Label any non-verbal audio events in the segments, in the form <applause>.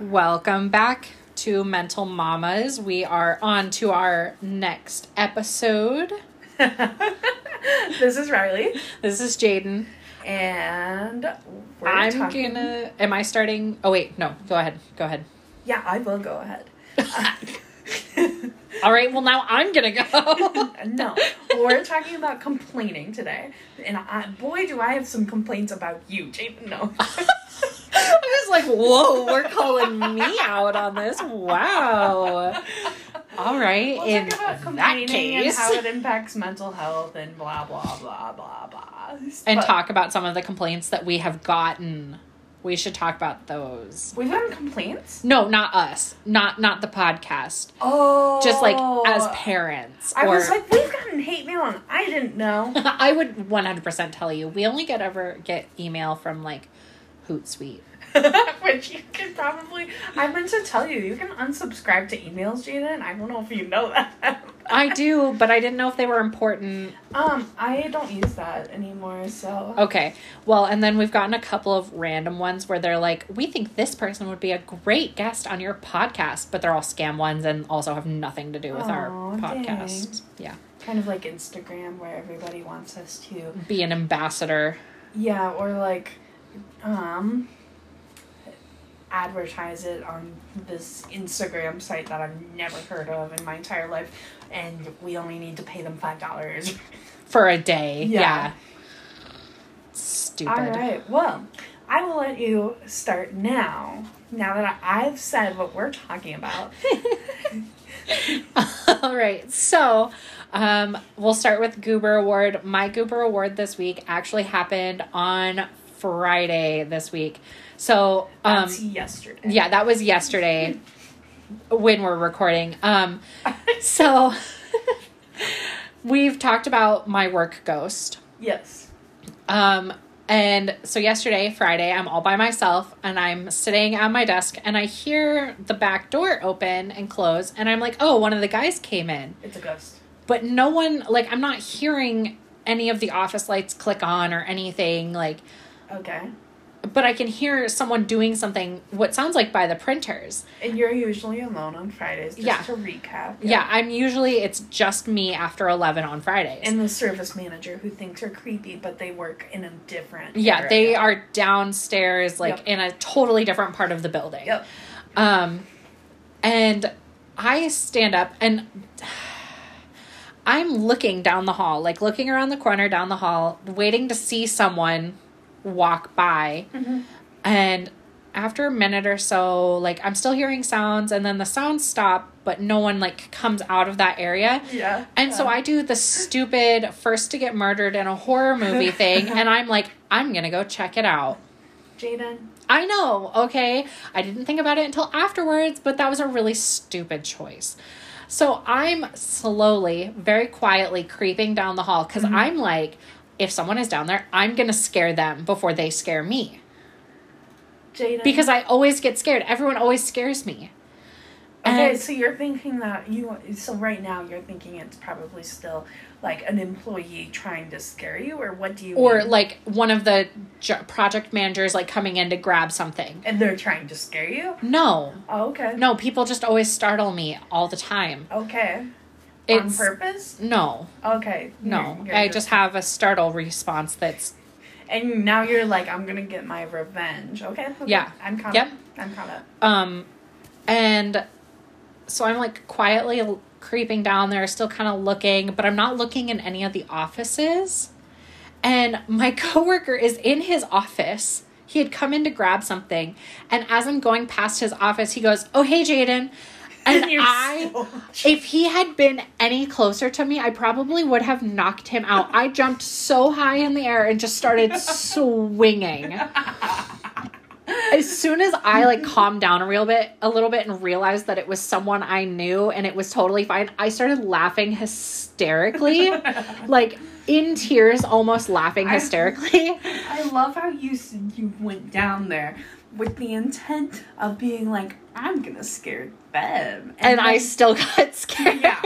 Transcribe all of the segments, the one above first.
Welcome back to Mental Mamas. We are on to our next episode. <laughs> this is Riley, This is Jaden. and we're I'm talking- gonna. Am I starting? Oh, wait. No. Go ahead. Go ahead. Yeah, I will go ahead. <laughs> All right. Well, now I'm gonna go. <laughs> no, we're talking about complaining today, and I, boy, do I have some complaints about you, Jaden. No, <laughs> I was like, whoa, we're calling me out on this. Wow. All right. we'll In talk about that complaining and case. how it impacts mental health and blah blah blah blah blah. and But talk about some of the complaints that we have gotten. We should talk about those. We've gotten complaints. No, not us. Not not the podcast. Oh, Just like as oh. parents. I or was like, we've gotten hate mail, and I didn't know. <laughs> I would 100% tell you. We only get ever get email from like Hootsuite. <laughs> Which you can probably. I meant to tell you, you can unsubscribe to emails, Jaden. I don't know if you know that. <laughs> I do, but I didn't know if they were important. Um, I don't use that anymore, so. Okay. Well, and then we've gotten a couple of random ones where they're like, "We think this person would be a great guest on your podcast," but they're all scam ones and also have nothing to do with our podcast. Yeah. Kind of like Instagram, where everybody wants us to. Be an ambassador. Yeah, or like, um, advertise it on this Instagram site that I've never heard of in my entire life, and we only need to pay them $5. <laughs> for a day. Yeah. Yeah. Stupid. All right. Well, I will let you start now. Now that I've said what we're talking about. <laughs> All right. So, um, we'll start with Goober Award. My Goober Award this week actually happened on Friday this week. So, um, That's yesterday. yeah, that was yesterday <laughs> when we're recording. Um, <laughs> so <laughs> we've talked about my work ghost. Yes. Um, and so yesterday, Friday, I'm all by myself and I'm sitting at my desk and I hear the back door open and close and I'm like, oh, one of the guys came in. It's a ghost. But no one, like, I'm not hearing any of the office lights click on or anything, like, Okay. But I can hear someone doing something, what sounds like by the printers. And you're usually alone on Fridays, just Yeah. to recap. Yeah, I'm usually, it's just me after 11 on Fridays. And the service manager who thinks are creepy, but they work in a different. yeah, area. they are downstairs, like, Yep. in a totally different part of the building. Yep. Um, and I stand up and <sighs> I'm looking down the hall, like looking around the corner down the hall, waiting to see someone walk by. Mhm. And after a minute or so, like I'm still hearing sounds, and then the sounds stop, but no one like comes out of that area. Yeah. And so. I do the stupid first to get murdered in a horror movie <laughs> thing, and I'm like, I'm gonna go check it out. Jaden. I know, okay? I didn't think about it until afterwards, but that was a really stupid choice. So I'm slowly, very quietly creeping down the hall because I'm like, if someone is down there, I'm going to scare them before they scare me. Jaden. Because I always get scared. Everyone always scares me. Okay, And- so you're thinking that you. So right now you're thinking it's probably still like an employee trying to scare you, or what do you? Or mean? like one of the project managers like coming in to grab something. And they're trying to scare you. No. Oh, okay. No, people just always startle me all the time. Okay. On purpose. no. Okay. No. You're- you're I just have a startle response that's And now you're like, I'm gonna get my revenge. Okay. okay. Yeah. I'm caught Yep. up. I'm caught up. Um, and so I'm like quietly l- creeping down there, still kind of looking, but I'm not looking in any of the offices. And my <laughs> coworker is in his office. He had come in to grab something, and as I'm going past his office, he goes, "Oh, hey, Jaden." And you're I, still- if he had been any closer to me, I probably would have knocked him out. I jumped so high in the air and just started swinging as soon as I like calmed down a real bit, a little bit, and realized that it was someone I knew and it was totally fine, I started laughing hysterically, <laughs> like in tears, almost laughing hysterically. <laughs> I love how you you went down there with the intent of being like, I'm gonna scare them, And I then- still <laughs> got scared. Yeah.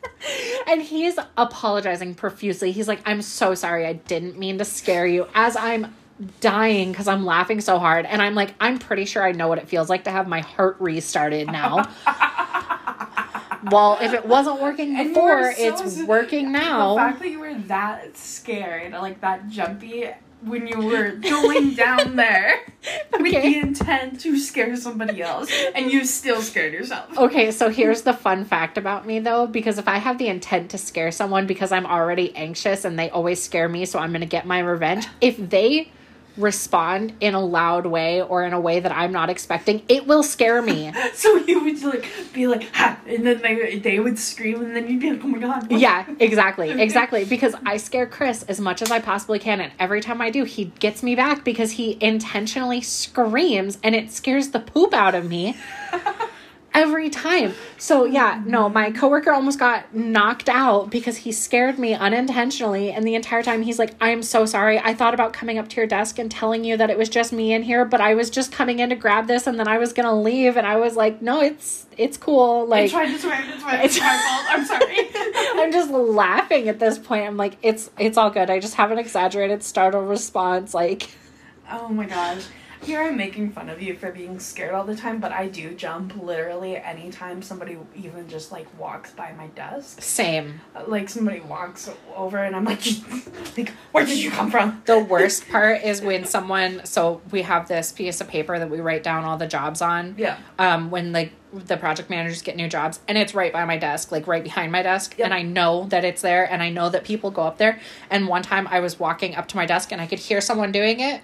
<laughs> and he's apologizing profusely. He's like, I'm so sorry. I didn't mean to scare you. As I'm dying because I'm laughing so hard. And I'm like, I'm pretty sure I know what it feels like to have my heart restarted now. <laughs> well, if it wasn't working before, so it's working now. The fact that you were that scared, like that jumpy, when you were going down there <laughs> with the intent to scare somebody else, and you still scared yourself. Okay, so here's the fun fact about me though, because if I have the intent to scare someone because I'm already anxious and they always scare me, so I'm gonna get my revenge, if they respond in a loud way or in a way that I'm not expecting, it will scare me. <laughs> So you would like be like, ha, and then they they would scream, and then you'd be like, oh my god. what- <laughs> Yeah, exactly. Exactly. Because I scare Chris as much as I possibly can. And every time I do, he gets me back because he intentionally screams and it scares the poop out of me <laughs> every time. So, yeah, no, my coworker almost got knocked out because he scared me unintentionally. And the entire time he's like, I'm so sorry. I thought about coming up to your desk and telling you that it was just me in here, but I was just coming in to grab this and then I was going to leave. And I was like, no, it's, it's cool. Like I tried to swear. It's my, it's my fault. I'm sorry. <laughs> I'm just laughing at this point. I'm like, it's it's all good. I just have an exaggerated startle response. Like, Oh my gosh. Here I'm making fun of you for being scared all the time, but I do jump literally anytime somebody even just like walks by my desk. same. Like somebody walks over and I'm like, <laughs> like where did you come from? The <laughs> worst part is when someone. So we have this piece of paper that we write down all the jobs on. Yeah. Um, when like the project managers get new jobs, and it's right by my desk, like right behind my desk, Yep. and I know that it's there, and I know that people go up there. And one time I was walking up to my desk, and I could hear someone doing it.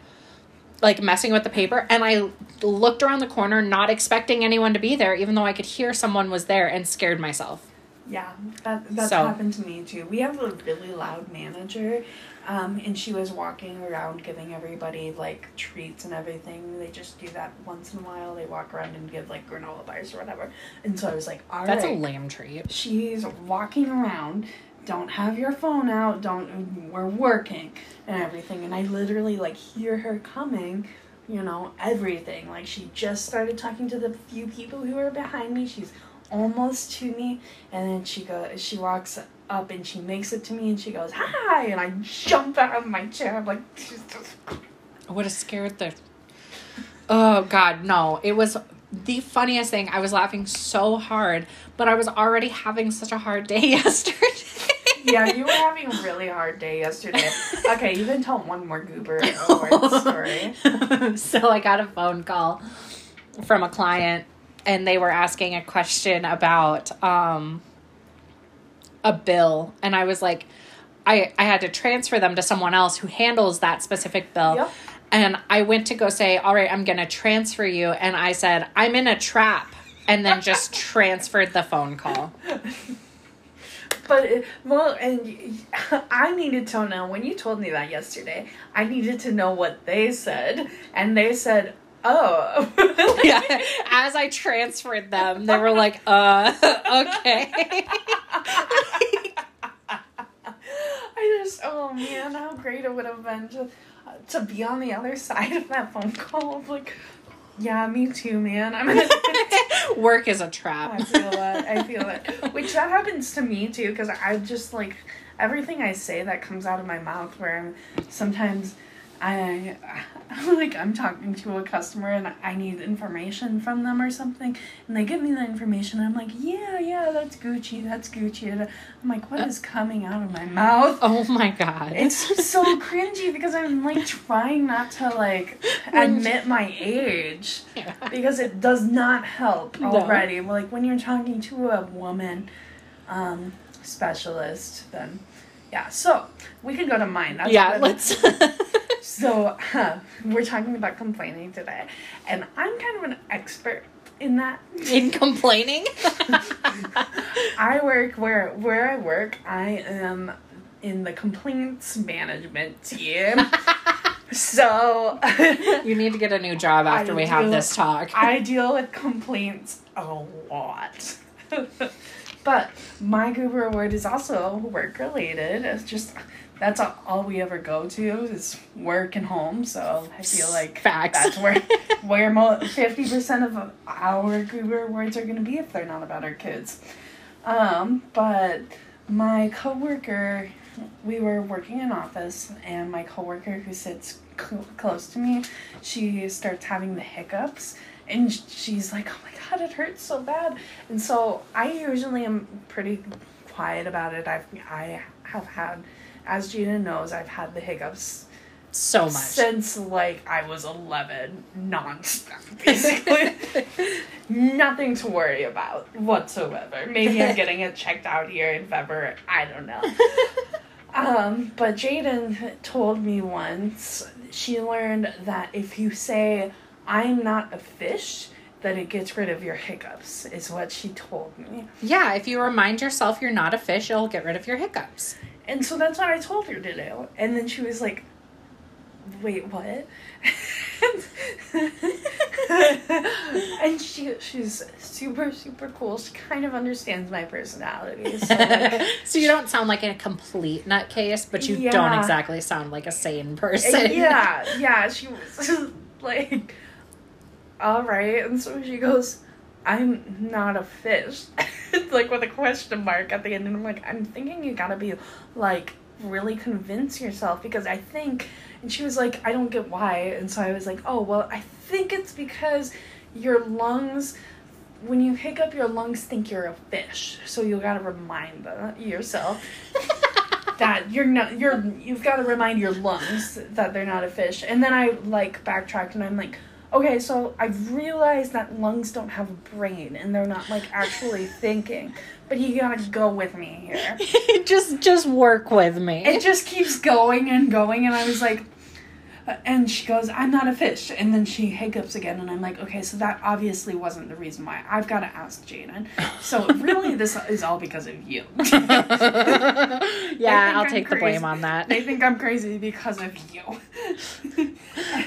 Like messing with the paper, and I looked around the corner, not expecting anyone to be there, even though I could hear someone was there, and scared myself. Yeah, that that's So- happened to me too. We have a really loud manager, um, and she was walking around giving everybody like treats and everything. They just do that once in a while. They walk around and give like granola bars or whatever. And so I was like, all right. That's a lame treat. she's walking around don't have your phone out don't we're working and everything and i literally like hear her coming you know everything like she just started talking to the few people who are behind me she's almost to me and then she goes she walks up and she makes it to me and she goes hi and i jump out of my chair i'm like I would have scared the. Oh God, no! It was the funniest thing. I was laughing so hard, but I was already having such a hard day <laughs> yesterday. Yeah you were having a really hard day yesterday <laughs> okay you can tell one more goober <laughs> award story <laughs> so I got a phone call from a client, and they were asking a question about um, a bill, and I was like, I I had to transfer them to someone else who handles that specific bill. Yep. And I went to go say, "All right, I'm going to transfer you." And I said, "I'm in a trap." And then just transferred the phone call. But it, well, and <laughs> I needed to know when you told me that yesterday. I needed to know what they said, and they said, "Oh, <laughs> Yeah. As I transferred them, they were like, "Uh, <laughs> okay." I just, oh man, how great it would have been to to be on the other side of that phone call. Like, yeah, me too, man. I'm <laughs> gonna. Work is a trap. I feel that. I feel that. Which that happens to me too, because I just like everything I say that comes out of my mouth. Where I'm, sometimes I <laughs> like I'm talking to a customer and I need information from them or something, and they give me the information. And I'm like, yeah, yeah, that's Gucci, that's Gucci. I'm like, what is coming out of my mouth? <laughs> Oh my god. It's so cringy because I'm like trying not to like <laughs> admit my age because it does not help No. already. Like when you're talking to a woman um, specialist, then yeah. So we can go to mine. That's yeah, let's So um, we're talking about complaining today, and I'm kind of an expert in that. in complaining. <laughs> I work where where I work. I am in the complaints management team. so you need to get a new job after I we have this talk. I deal with complaints a lot. <laughs> but my Goober Award is also work related. It's just that's all, we ever go to is work and home. So I feel like Facts. that's where <laughs> where fifty percent of our Goober Awards are going to be if they're not about our kids. Um, but my coworker we were working in office, and my coworker who sits cl- close to me, she starts having the hiccups, and she's like, "Oh my god, it hurts so bad." And so I usually am pretty quiet about it. I've I have had, as Gina knows, I've had the hiccups So much. since like I was eleven, nonstop, basically. <laughs> Nothing to worry about whatsoever. Maybe I'm getting it checked out here in February. I don't know. <laughs> Um, but Jaden told me once she learned that if you say, I'm not a fish, that it gets rid of your hiccups, is what she told me. yeah, if you remind yourself you're not a fish, it'll get rid of your hiccups. And so that's what I told her to do. And then she was like, wait, what? <laughs> and she she's super, super cool. She kind of understands my personality. So <laughs> like, so you don't sound like a complete nutcase, but you don't exactly sound like a sane person. yeah, yeah, she was <laughs> like, all right. And so she goes, I'm not a fish. <laughs> it's like with a question mark at the end. And I'm like, I'm thinking you gotta be like, really convince yourself because I think. And she was like, I don't get why. And so I was like, oh, well, I think it's because your lungs. When you hiccup, your lungs think you're a fish, so you gotta remind the, yourself <laughs> that you're not you're you've got to remind your lungs that they're not a fish and then i like backtracked and i'm like okay so i've realized that lungs don't have a brain and they're not like actually <laughs> thinking but you gotta go with me here <laughs> just just work with me. it just keeps going and going and i was like and she goes i'm not a fish and then she hiccups again and i'm like okay so that obviously wasn't the reason why i've got to ask jaden so <laughs> really this is all because of you <laughs> yeah, I'll I'm take the blame on that. They think I'm <laughs> crazy because of you.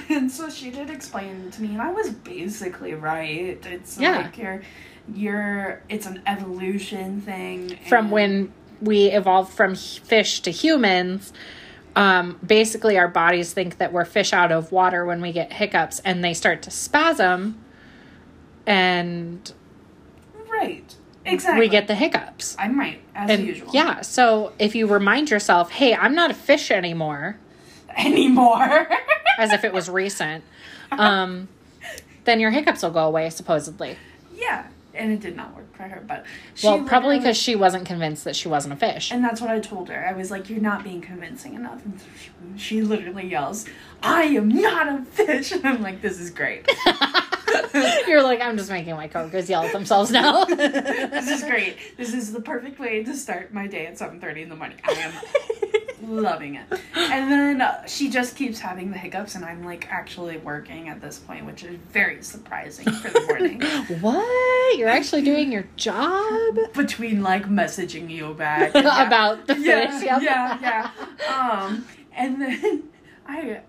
and so she did explain to me, and I was basically right. It's Yeah. like you're, you're. It's an evolution thing. From when we evolved from fish to humans, um, basically our bodies think that we're fish out of water when we get hiccups and they start to spasm and Right. Exactly. we get the hiccups. I'm right as And usual. yeah, so if you remind yourself, hey, I'm not a fish anymore, Anymore. <laughs> as if it was recent, um, then your hiccups will go away, supposedly. yeah, and it did not work for her, but she well, probably because she wasn't convinced that she wasn't a fish. And that's what I told her. I was like, "You're not being convincing enough." And she, she literally yells, "I am not a fish!" <laughs> And I'm like, "This is great." <laughs> You're like, I'm just making my coworkers yell at themselves now. <laughs> this is great. This is the perfect way to start my day at 7:30 in the morning. I am loving it. And then she just keeps having the hiccups and I'm like actually working at this point, which is very surprising for the morning. <laughs> what? You're actually doing your job? Between like messaging you back and <laughs> yeah. About the yeah, fish. Yep. yeah, yeah. Um, and then <laughs> I,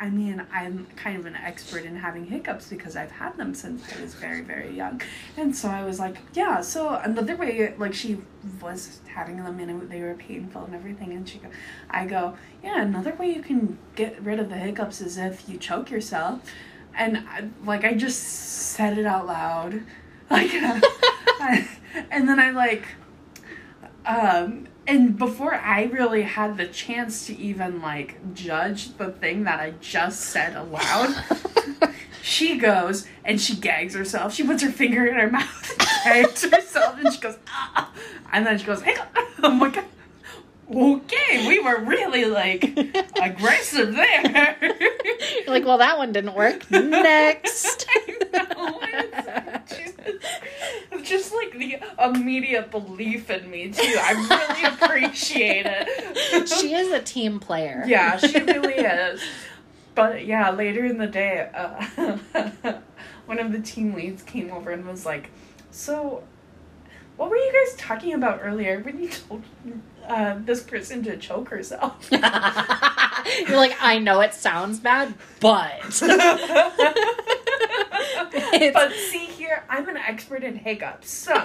I, mean, I'm kind of an expert in having hiccups because I've had them since I was very, very young. And so I was like, yeah. So another way, like she was having them and they were painful and everything. And she go, I go, yeah. Another way you can get rid of the hiccups is if you choke yourself. And I, like I just said it out loud, <laughs> like, <laughs> I, and then I like um and before i really had the chance to even like judge the thing that i just said aloud <laughs> she goes and she gags herself she puts her finger in her mouth and <laughs> gags herself and she goes ah and then she goes hey <laughs> i'm like okay we were really like aggressive there You're like, well, that one didn't work. Next. I know, it's just, just like the immediate belief in me too. I really <laughs> appreciate it. she is a team player. yeah, she really is. But yeah, later in the day, uh, <laughs> one of the team leads came over and was like, "So, what were you guys talking about earlier when you told uh, this person to choke herself?" <laughs> You're like, I know it sounds bad, but. <laughs> but see here, I'm an expert in hiccups, so. <laughs>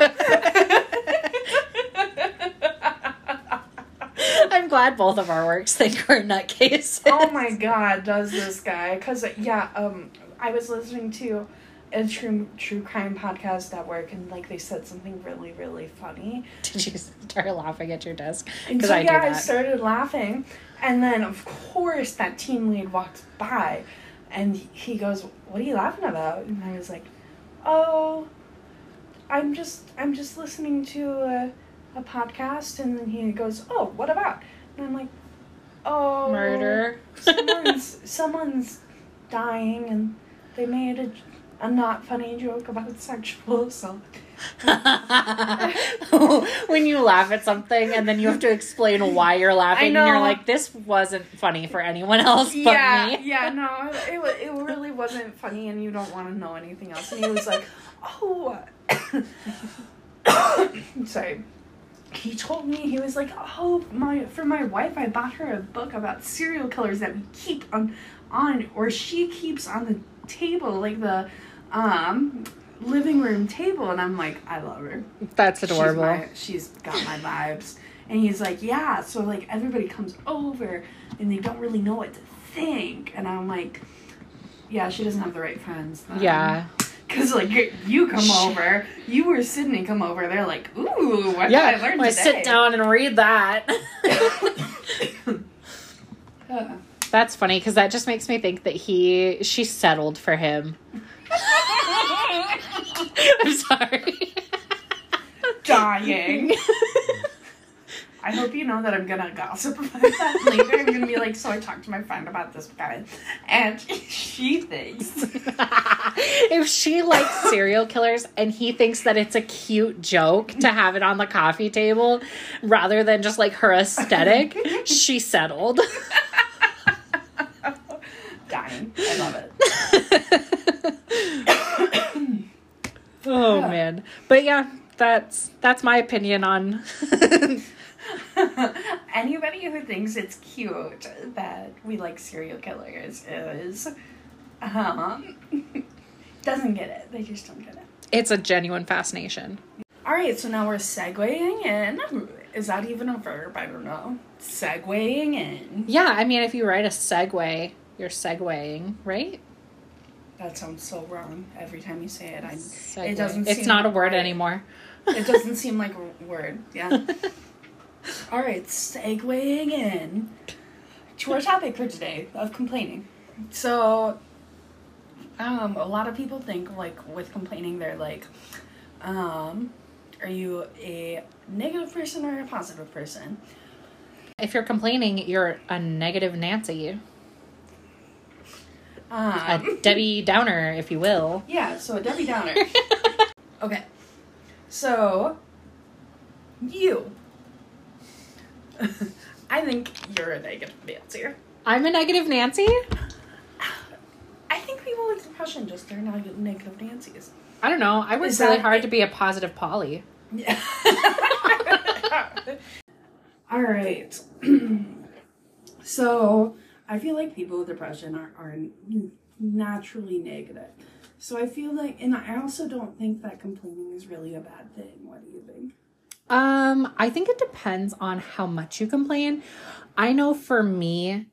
I'm glad both of our works think we're nutcases. oh my god, does this guy? Because yeah, um, I was listening to a true true crime podcast at work, and like they said something really really funny. Did you start laughing at your desk? And Because so I do yeah, I started laughing, and then of course that team lead walks by, and he goes, "What are you laughing about?" And I was like, "Oh, I'm just I'm just listening to a, a podcast." And then he goes, "Oh, what about?" And I'm like, "Oh, Murder. <laughs> someone's someone's dying, and they made a, a not funny joke about sexual assault." <laughs> when you laugh at something and then you have to explain why you're laughing, and you're like, "This wasn't funny for anyone else but yeah, me." <laughs> yeah, no, it, it really wasn't funny, and you don't want to know anything else. And he was like, "Oh, <coughs> sorry." He told me he was like, "Oh, my for my wife, I bought her a book about serial killers that we keep on, on or she keeps on the table, like the, um." Living room table and i'm like i love her That's She's adorable. my- she's got my vibes. And he's like, yeah. So like everybody comes over and they don't really know what to think. And I'm like, yeah, she doesn't have the right friends. then." yeah. Cause like you- come over, you or Sydney come over. They're like, ooh, what Yeah, did I learn I sit down and read that. <laughs> Uh, That's funny because that just makes me think that he she settled for him. <laughs> <laughs> I'm sorry. dying. <laughs> I hope you know that I'm gonna gossip about that later. I'm gonna be like, so I talked to my friend about this guy, and she thinks <laughs> if she likes serial killers and he thinks that it's a cute joke to have it on the coffee table rather than just like her aesthetic, she settled. dying. I love it. Oh Yeah. man. But yeah, that's that's my opinion on <laughs> Anybody who thinks it's cute that we like serial killers is um <laughs> doesn't get it. They just don't get it. it's a genuine fascination. All right, so now we're segueing in. Is that even a verb? I don't know. Segueing in. Yeah, I mean if you write a segue, you're segueing, right? That sounds so wrong every time you say it. I, it doesn't. It's seem not a word anymore. It doesn't seem like a word. Yeah. <laughs> All right, segueing in to our topic for today of complaining. So, um, a lot of people think like with complaining, they're like, um, are you a negative person or a positive person? If you're complaining, you're a negative Nancy, a Um, Debbie Downer, if you will. yeah. So a Debbie Downer. <laughs> okay. So, you. <laughs> I think you're a negative Nancy. I'm a negative Nancy. I think people with depression just are not negative Nancy's. I don't know. I work Is really that- hard to be a positive Polly. Yeah. <laughs> All right. <clears throat> so I feel like people with depression are, are naturally negative. So I feel like, and I also don't think that complaining is really a bad thing. What do you think? Um, I think it depends on how much you complain. I know for me,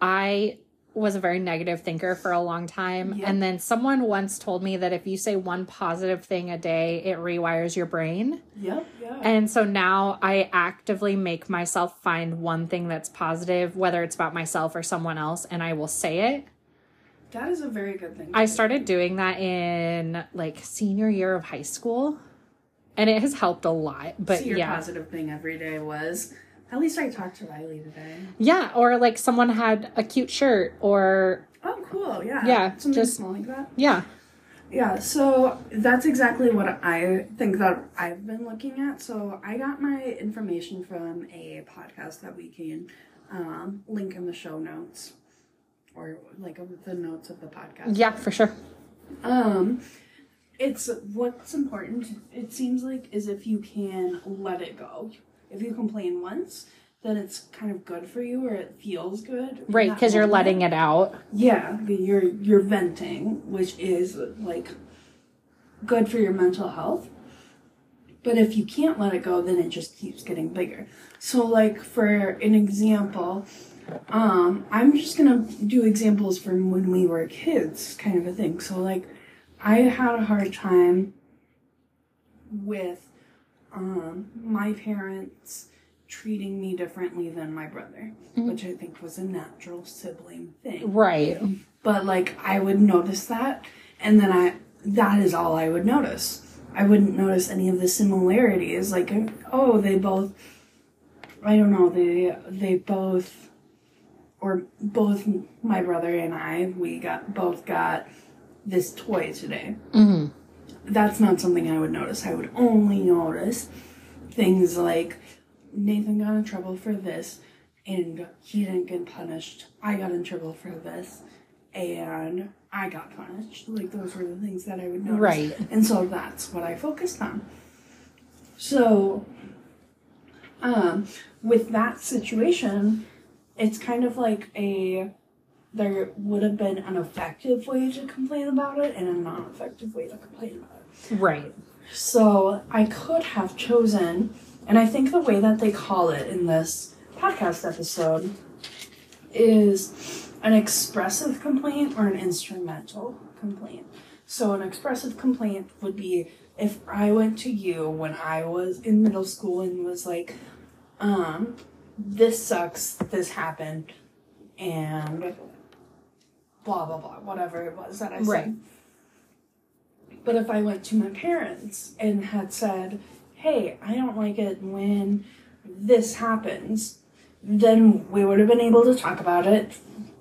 I was a very negative thinker for a long time. And then someone once told me that if you say one positive thing a day, it rewires your brain. Yep. Yeah. And so now I actively make myself find one thing that's positive, whether it's about myself or someone else, and I will say it. that is a very good thing. I started doing that in like senior year of high school, and it has helped a lot. But See, your yeah. positive thing every day was. At least I talked to Riley today. Yeah, or like someone had a cute shirt, or Oh, cool. Yeah. Yeah, Something just- small like that. yeah, Yeah, so that's exactly what I think that I've been looking at. So I got my information from a podcast that we can um, link in the show notes or like the notes of the podcast. yeah, for sure. Um, it's what's important. It seems like is if you can let it go. If you complain once, then it's kind of good for you, or it feels good. Right, because you're letting it out. Yeah, you're you're venting, which is like good for your mental health. But if you can't let it go, then it just keeps getting bigger. So like for an example, um, I'm just gonna do examples from when we were kids, kind of a thing. So like I had a hard time with um, my parents treating me differently than my brother, which I think was a natural sibling thing. Right. But like I would notice that, and then I that is all I would notice. I wouldn't notice any of the similarities. Like oh, they both. I don't know. They they both, or both my brother and I, we got both got this toy today. hmm That's not something I would notice. I would only notice things like Nathan got in trouble for this, and he didn't get punished. I got in trouble for this, and I got punished. Like those were the things that I would notice. Right. And so that's what I focused on. So, um, with that situation, it's kind of like a there would have been an effective way to complain about it and a non-effective way to complain about it. Right. So I could have chosen, and I think the way that they call it in this podcast episode is an expressive complaint or an instrumental complaint. So an expressive complaint would be if I went to you when I was in middle school and was like, um, this sucks, this happened, and blah blah blah, whatever it was that I said. Right. But if I went to my parents and had said, hey, I don't like it when this happens, then we would have been able to talk about it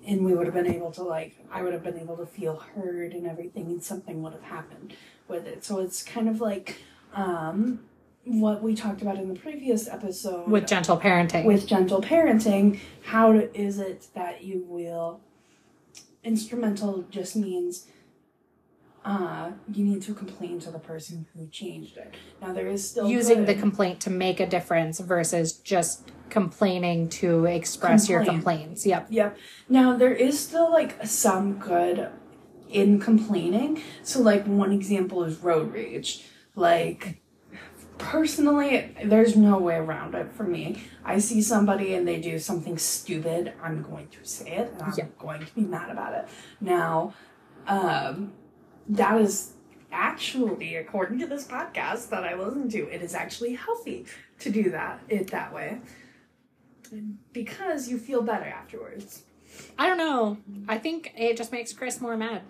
and we would have been able to, like, I would have been able to feel heard and everything, and something would have happened with it. So it's kind of like um, what we talked about in the previous episode With gentle parenting. with gentle parenting, how is it that you will instrumental just means uh you need to complain to the person who changed it. Now there is still using the complaint to make a difference versus just complaining to express your complaints. Yep. Yep. Now there is still like some good in complaining. So like one example is road rage. Like personally there's no way around it for me. I see somebody and they do something stupid, I'm going to say it and I'm Yeah. going to be mad about it. Now um that is actually according to this podcast that I listen to, it is actually healthy to do that it that way. Because you feel better afterwards. I don't know. I think it just makes Chris more mad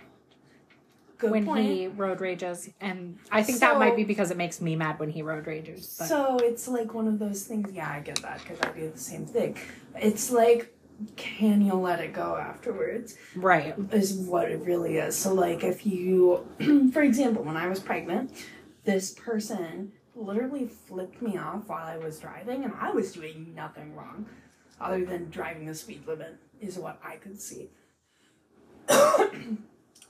Good when point. he road rages, and I think that might be because it makes me mad when he road rages. But So it's like one of those things. Yeah, I get that because I do the same thing. It's like, can you let it go afterwards? right, Is what it really is. So, like, if you, <clears throat> for example, when I was pregnant, this person literally flipped me off while I was driving, and I was doing nothing wrong other than driving the speed limit, is what I could see.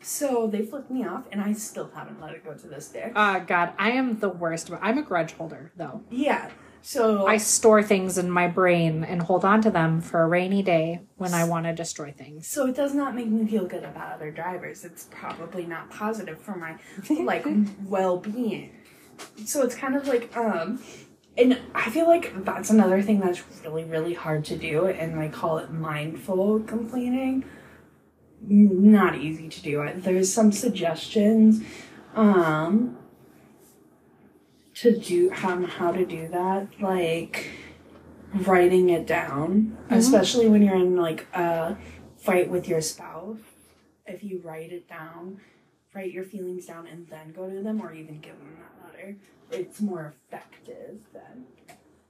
So they flipped me off, and I still haven't let it go to this day. uh, God, I am the worst. I'm a grudge holder, though. Yeah. So I store things in my brain and hold on to them for a rainy day when I want to destroy things. So it does not make me feel good about other drivers. It's probably not positive for my like <laughs> well-being. So it's kind of like um and I feel like that's another thing that's really really hard to do and I call it mindful complaining. Not easy to do. There's some suggestions um to do how how to do that like writing it down, especially when you're in like a fight with your spouse. If you write it down, write your feelings down, and then go to them, or even give them that letter, it's more effective then.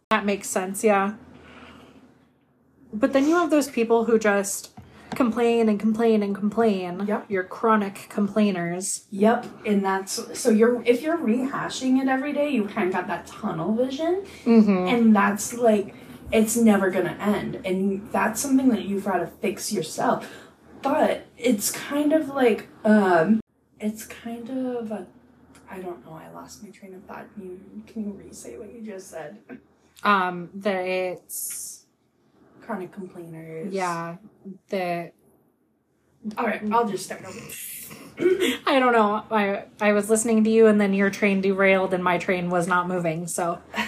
That makes sense, yeah. But then you have those people who just complain and complain and complain. Yep. Your chronic complainers. Yep, and that's so you're if you're rehashing it every day, you kind of got that tunnel vision, Mm-hmm. and that's like it's never gonna end, and that's something that you've got to fix yourself. But it's kind of like um, it's kind of a, I don't know. I lost my train of thought. Can you can you re-say what you just said? Um, that it's Chronic complainers. yeah, the All right, I'll just start over. I don't know. I I was listening to you and then your train derailed and my train was not moving. So <laughs>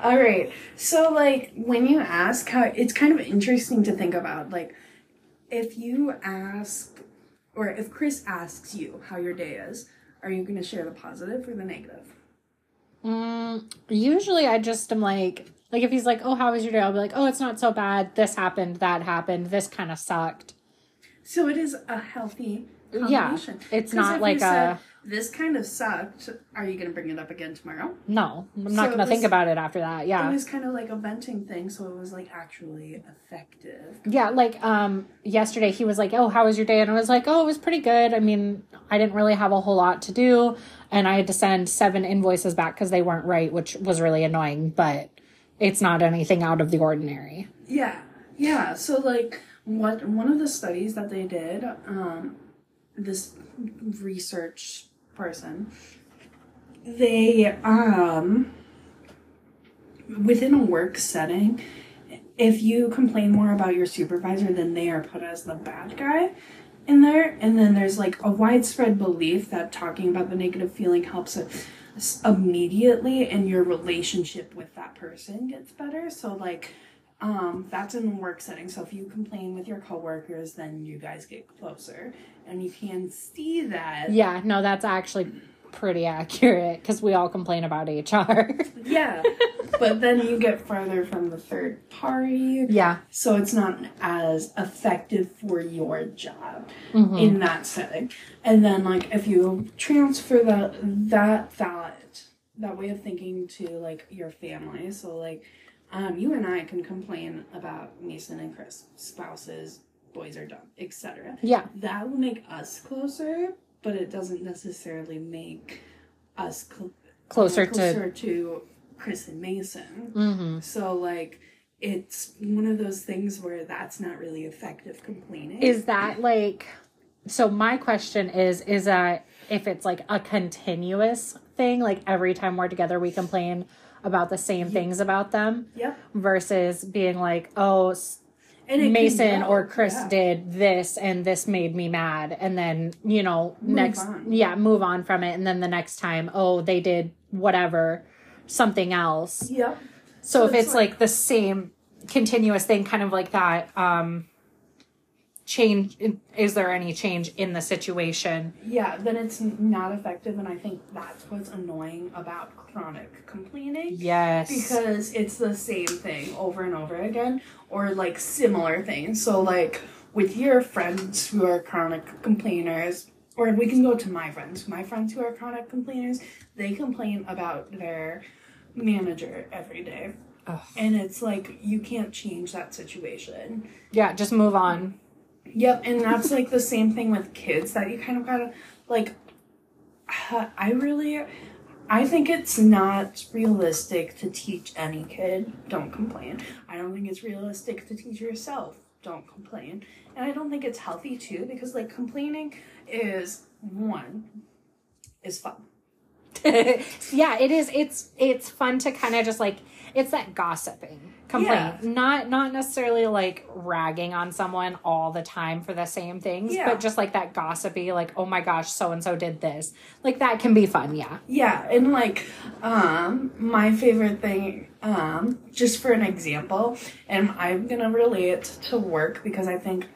All right. So like when you ask how it's kind of interesting to think about like if you ask or if Chris asks you how your day is, are you going to share the positive or the negative? Mm, usually I just am like, like if he's like, "Oh, how was your day?" I'll be like, "Oh, it's not so bad. This happened. That happened. This kind of sucked." So it is a healthy Yeah, It's not like you said, a- this kind of sucked. Are you going to bring it up again tomorrow? No, I'm So not it gonna think about it after that. Yeah, it was kind of like a venting thing, so it was like actually effective. yeah. Like um, yesterday he was like, "Oh, how was your day?" And I was like, "Oh, it was pretty good. I mean, I didn't really have a whole lot to do, and I had to send seven invoices back because they weren't right, which was really annoying. But it's not anything out of the ordinary." Yeah, yeah. So like what one of the studies that they did, um, this research person, they um within a work setting, if you complain more about your supervisor, then they are put as the bad guy in there. And then there's like a widespread belief that talking about the negative feeling helps it immediately and your relationship with that person gets better. So like um, that's in work setting. So if you complain with your coworkers, then you guys get closer, and you can see that. Yeah, no, that's actually pretty accurate because we all complain about HR. Yeah, <laughs> but then you get further from the third party. yeah. So it's not as effective for your job Mhm. in that setting. And then like if you transfer that that thought that way of thinking to like your family, so like um, you and I can complain about Mason and Chris, spouses, boys are dumb, etc. Yeah. That will make us closer, but it doesn't necessarily make us cl- Closer to. closer to Chris and Mason. hmm So like it's one of those things where that's not really effective complaining. Is that like. So my question is is that if it's like a continuous thing, like every time we're together we complain about the same things about them Yep. versus being like, oh, Mason or Chris yeah. did this and this made me mad and then you know Move next on. yeah move on from it and then the next time oh they did whatever something else Yep. so, So if it's it's like, the same continuous thing kind of like that um change is there any change in the situation Yeah, then it's not effective, and I think that's what's annoying about chronic complaining. yes Because it's the same thing over and over again, or like similar things. So, like with your friends who are chronic complainers, or we can go to my friends. My friends who are chronic complainers, they complain about their manager every day. Ugh. And it's like you can't change that situation. yeah just move on Yep, and that's like the same thing with kids that you kind of gotta like. <sighs> I really, I think it's not realistic to teach any kid don't complain. I don't think it's realistic to teach yourself don't complain, and I don't think it's healthy too because like complaining is one is fun. <laughs> yeah it is it's it's fun to kind of just like it's that gossiping complaint Yeah. not not necessarily like ragging on someone all the time for the same things Yeah. but just like that gossipy like oh my gosh so and so did this like that can be fun yeah Yeah, and like um my favorite thing um just for an example, and I'm going to relate to work because I think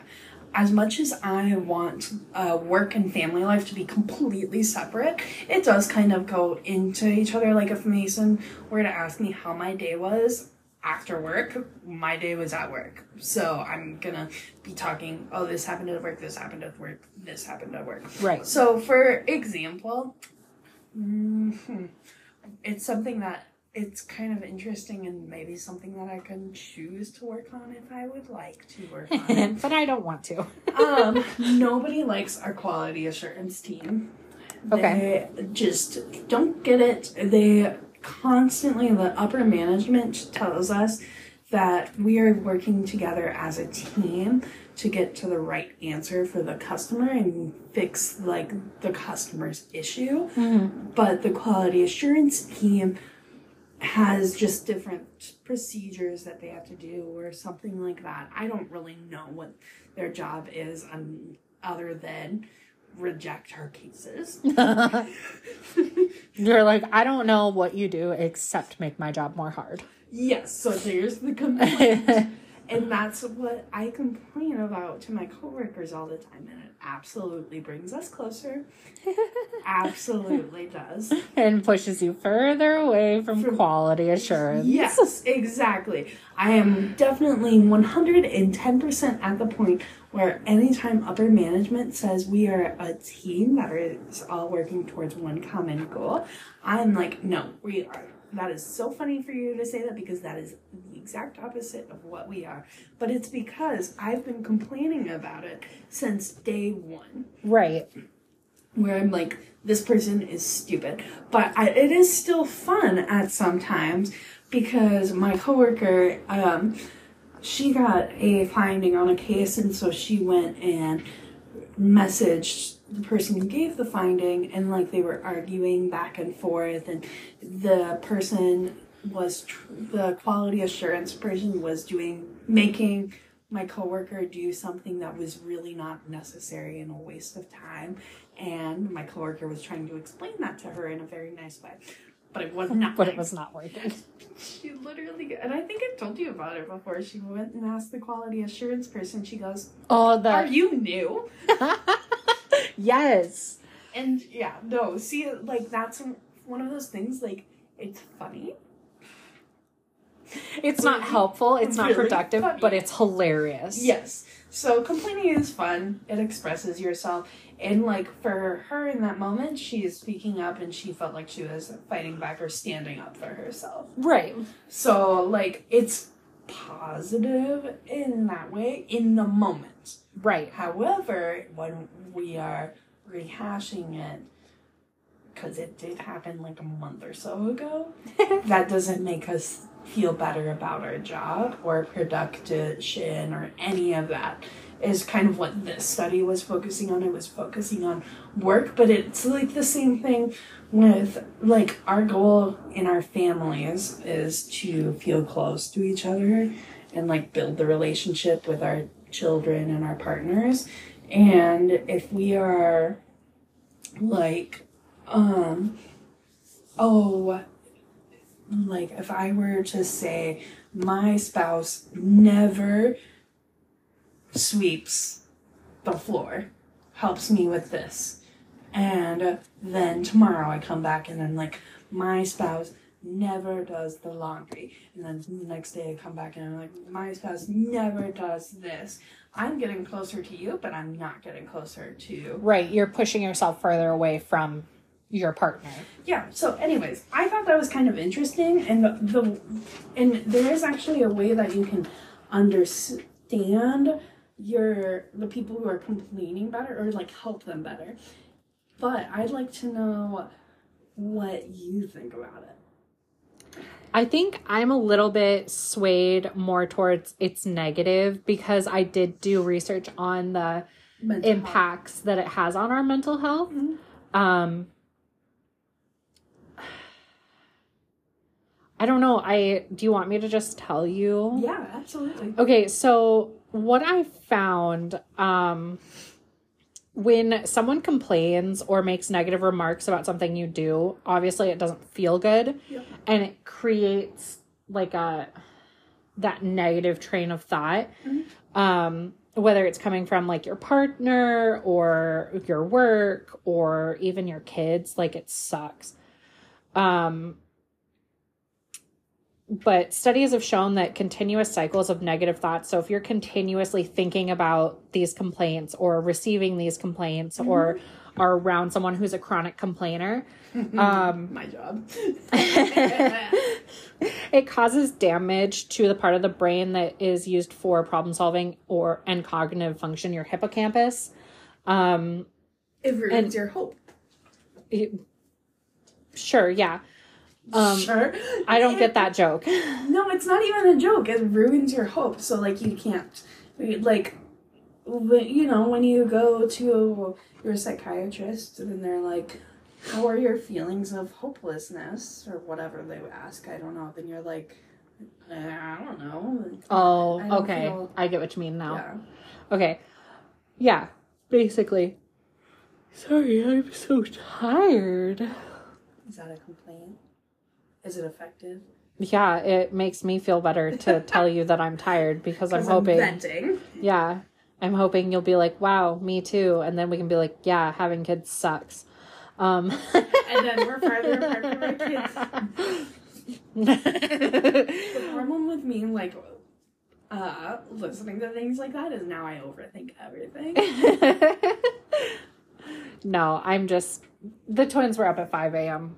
as much as I want uh, work and family life to be completely separate, it does kind of go into each other. Like if Mason were to ask me how my day was after work, my day was at work. So I'm gonna be talking, oh, this happened at work, this happened at work, this happened at work. right So, for example, mhm, it's something that it's kind of interesting and maybe something that I can choose to work on if I would like to work on it. <laughs> but i don't want to <laughs> um, nobody likes our quality assurance team. Okay. They just don't get it. They constantly, the upper management tells us that we are working together as a team to get to the right answer for the customer and fix like the customer's issue. But the quality assurance team has just different procedures that they have to do or something like that. I don't really know what their job is um, other than reject her cases. <laughs> <laughs> you're like i don't know what you do except make my job more hard yes, so there's the <laughs> complaint. And that's what I complain about to my coworkers all the time, and it absolutely brings us closer. absolutely does. and pushes you further away from, From- quality assurance. Yes, exactly. I am definitely 110% at the point where anytime upper management says we are a team that is all working towards one common goal, I'm like, no, we are. That is so funny for you to say that because that is the exact opposite of what we are. But it's because I've been complaining about it since day one Right. where I'm like, this person is stupid. But I, it is still fun at sometimes because my coworker, um, she got a finding on a case, and so she went and messaged the person who gave the finding, and like they were arguing back and forth, and the person was tr- the quality assurance person was doing making my coworker do something that was really not necessary and a waste of time and my coworker was trying to explain that to her in a very nice way but it was <laughs> not But it was not working. she literally and i think i told you about it before she went and asked the quality assurance person she goes Oh, are you new <laughs> yes. and yeah no see like that's one of those things like it's funny It's not helpful. It's not productive, funny. but it's hilarious. Yes. So complaining is fun. It expresses yourself. And like for her in that moment, she is speaking up and she felt like she was fighting back or standing up for herself. Right. So like it's positive in that way in the moment. Right. However, when we are rehashing it, because it did happen like a month or so ago, <laughs> that doesn't make us feel better about our job or production or any of that. Is kind of what this study was focusing on. It was focusing on work, but it's like the same thing with like our goal in our families is to feel close to each other and like build the relationship with our children and our partners. And if we are like, um, oh, like if I were to say my spouse never sweeps the floor, helps me with this, and then tomorrow I come back and I'm like my spouse never does the laundry, and then the next day I come back and I'm like my spouse never does this. I'm getting closer to you, but I'm not getting closer to Right. You're pushing yourself further away from your partner. yeah so anyways i thought that was kind of interesting and the, the and there is actually a way that you can understand your the people who are complaining better or like help them better but i'd like to know what you think about it I think I'm a little bit swayed more towards it's negative because I did do research on the Mental health. impacts that it has on our mental health. Mhm. Um I don't know. I do you want me to just tell you? yeah absolutely Okay, so what I found um when someone complains or makes negative remarks about something you do, obviously it doesn't feel good Yeah. and it creates like a that negative train of thought. Um whether it's coming from like your partner or your work or even your kids, like it sucks. Um but studies have shown that continuous cycles of negative thoughts so if you're continuously thinking about these complaints or receiving these complaints or are around someone who's a chronic complainer um, my job. <laughs> it causes damage to the part of the brain that is used for problem solving or and cognitive function your hippocampus. Um, it ruins And- your hope. it- sure yeah um, sure i don't get that joke <laughs> No, it's not even a joke. It ruins your hope. So like you can't like you know when you go to your psychiatrist and they're like how are your feelings of hopelessness or whatever they ask i don't know then you're like "Uh, i don't know oh I don't okay feel- i get what you mean now yeah Okay. Yeah, basically. Sorry, I'm so tired. is that a complaint is it effective Yeah, it makes me feel better to <laughs> tell you that I'm tired because I'm hoping. venting. Yeah. I'm hoping you'll be like, wow, me too. And then we can be like, yeah, having kids sucks. Um, <laughs> And then we're farther apart from our kids. The <laughs> problem with me, like, uh, listening to things like that is now I overthink everything. no, I'm just, the twins were up at 5 a.m.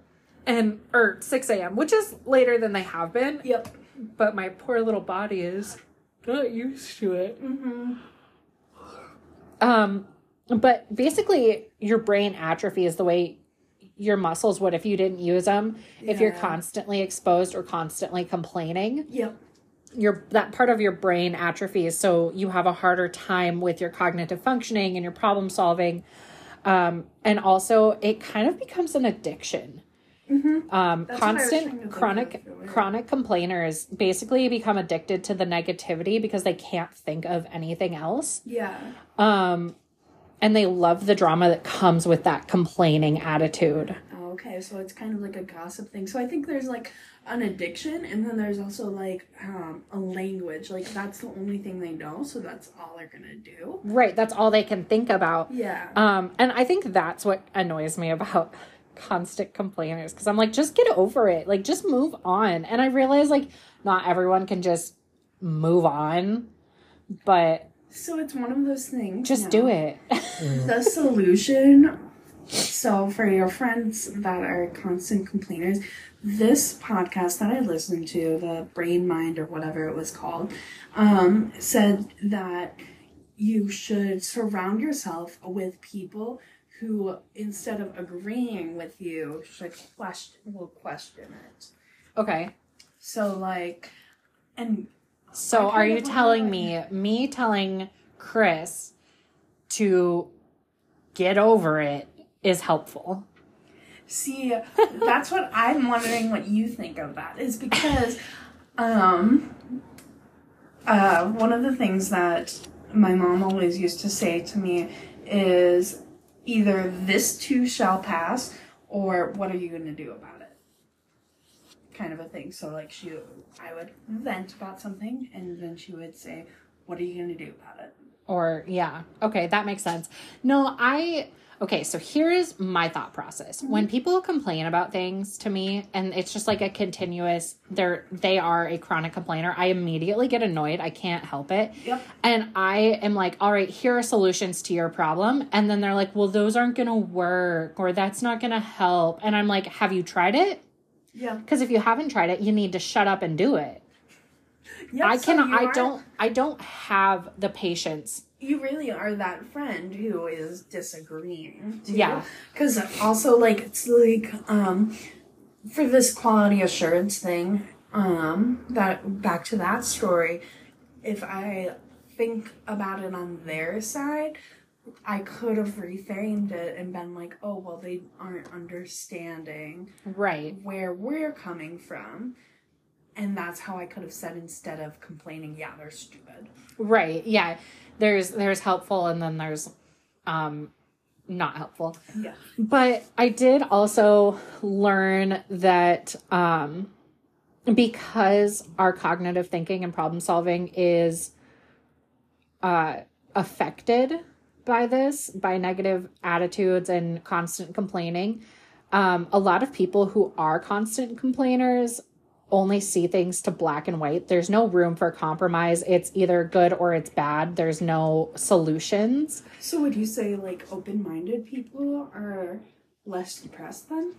and, or 6 a.m., which is later than they have been, yep. but my poor little body is not used to it. Mm-hmm. Um, but basically, your brain atrophy is the way your muscles would if you didn't use them. If you're constantly exposed or constantly complaining, Yep. your that part of your brain atrophies, so you have a harder time with your cognitive functioning and your problem solving. Um, and also, it kind of becomes an addiction. Mm-hmm. Um, That's what I was trying to constant chronic chronic complainers basically become addicted to the negativity because they can't think of anything else. Yeah. Um, and they love the drama that comes with that complaining attitude. Oh, okay, so it's kind of like a gossip thing. So I think there's like an addiction, and then there's also like um, a language. Like that's the only thing they know, so that's all they're gonna do. Right, that's all they can think about. Yeah. Um, and I think that's what annoys me about constant complainers because I'm like, just get over it. Like, just move on. And I realize like not everyone can just move on, but so it's one of those things. just now. do it. the solution so for your friends that are constant complainers this podcast that i listened to the brain mind or whatever it was called um, said that you should surround yourself with people who instead of agreeing with you should question will question it okay. so like and So I are kind you of telling me, me telling Chris to get over it is helpful? See, that's what I'm wondering what you think of that is because um uh one of the things that my mom always used to say to me is either this too shall pass or what are you going to do about it? Kind of a thing. So like she I would vent about something and then she would say what are you going to do about it? Or yeah, okay, that makes sense. No, I okay, so here's my thought process. Mm-hmm. When people complain about things to me and it's just like a continuous they're they are a chronic complainer, I immediately get annoyed. I can't help it. Yep. And I am like, all right, here are solutions to your problem. And then they're like, well, those aren't going to work or that's not going to help. And I'm like, have you tried it? Yeah. Because if you haven't tried it, you need to shut up and do it. Yep, I so cannot, you I don't, I don't have the patience. You really are that friend who is disagreeing. Too. Yeah. Because also, like, it's like, um, for this quality assurance thing, um, that, back to that story, if I think about it on their side, I could have reframed it and been like, oh, well, they aren't understanding Right. where we're coming from. And that's how I could have said instead of complaining, yeah, they're stupid. Right. Yeah. There's there's helpful and then there's um not helpful. Yeah. But I did also learn that um because our cognitive thinking and problem solving is uh affected by this, by negative attitudes and constant complaining, um a lot of people who are constant complainers only see things to black and white. There's no room for compromise. It's either good or it's bad. There's no solutions. So would you say like open-minded people are less depressed then?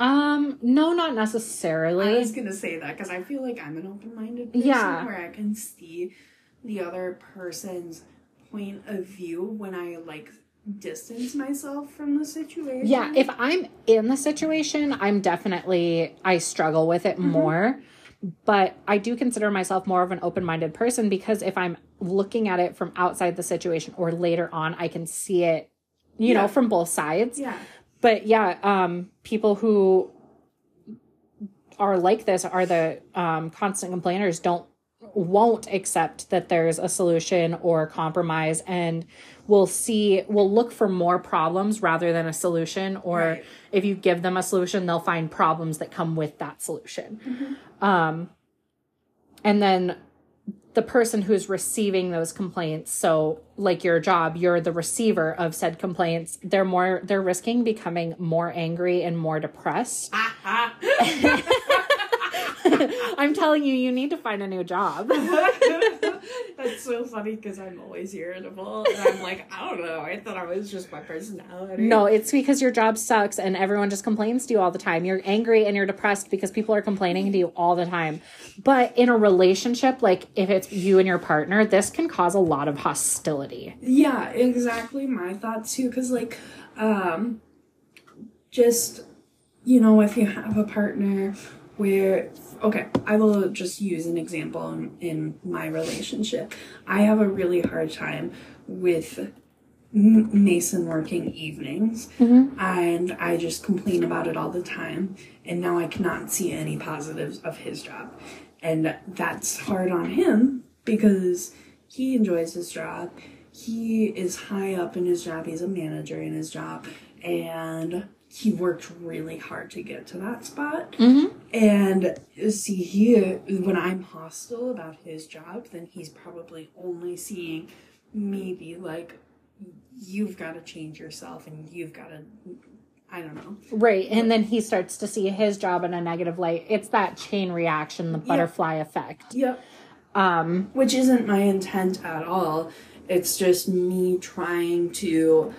Um, no, not necessarily. I was gonna say that because I feel like I'm an open-minded person Yeah. where I can see the other person's point of view when I like distance myself from the situation. Yeah, if I'm in the situation, I'm definitely I struggle with it more. But I do consider myself more of an open-minded person because if I'm looking at it from outside the situation or later on, I can see it, you Yeah. know, from both sides. yeah, But yeah, um people who are like this are the um constant complainers don't won't accept that there's a solution or compromise and will see will look for more problems rather than a solution or Right. if you give them a solution they'll find problems that come with that solution. Mm-hmm. Um and then the person who's receiving those complaints so like your job you're the receiver of said complaints they're more they're risking becoming more angry and more depressed ah, ah. <laughs> <laughs> <laughs> i'm telling you you need to find a new job <laughs> <laughs> That's so funny because I'm always irritable, and I'm like, I don't know. I thought I was just my personality. no it's because your job sucks and everyone just complains to you all the time you're angry and you're depressed because people are complaining to you all the time but in a relationship like if it's you and your partner this can cause a lot of hostility Yeah, exactly my thoughts too. Because, like, um, just, you know, if you have a partner where, okay, I will just use an example in, in my relationship. I have a really hard time with Mason working evenings, mm-hmm. and I just complain about it all the time. And now I cannot see any positives of his job, and that's hard on him because he enjoys his job. He is high up in his job. He's a manager in his job, and he worked really hard to get to that spot. Mm-hmm. And see, here when I'm hostile about his job, then he's probably only seeing me be like, "You've got to change yourself, and you've got to." I don't know. Right. And then he starts to see his job in a negative light. It's that chain reaction, the butterfly effect. Yep. Um, Which isn't my intent at all. It's just me trying to.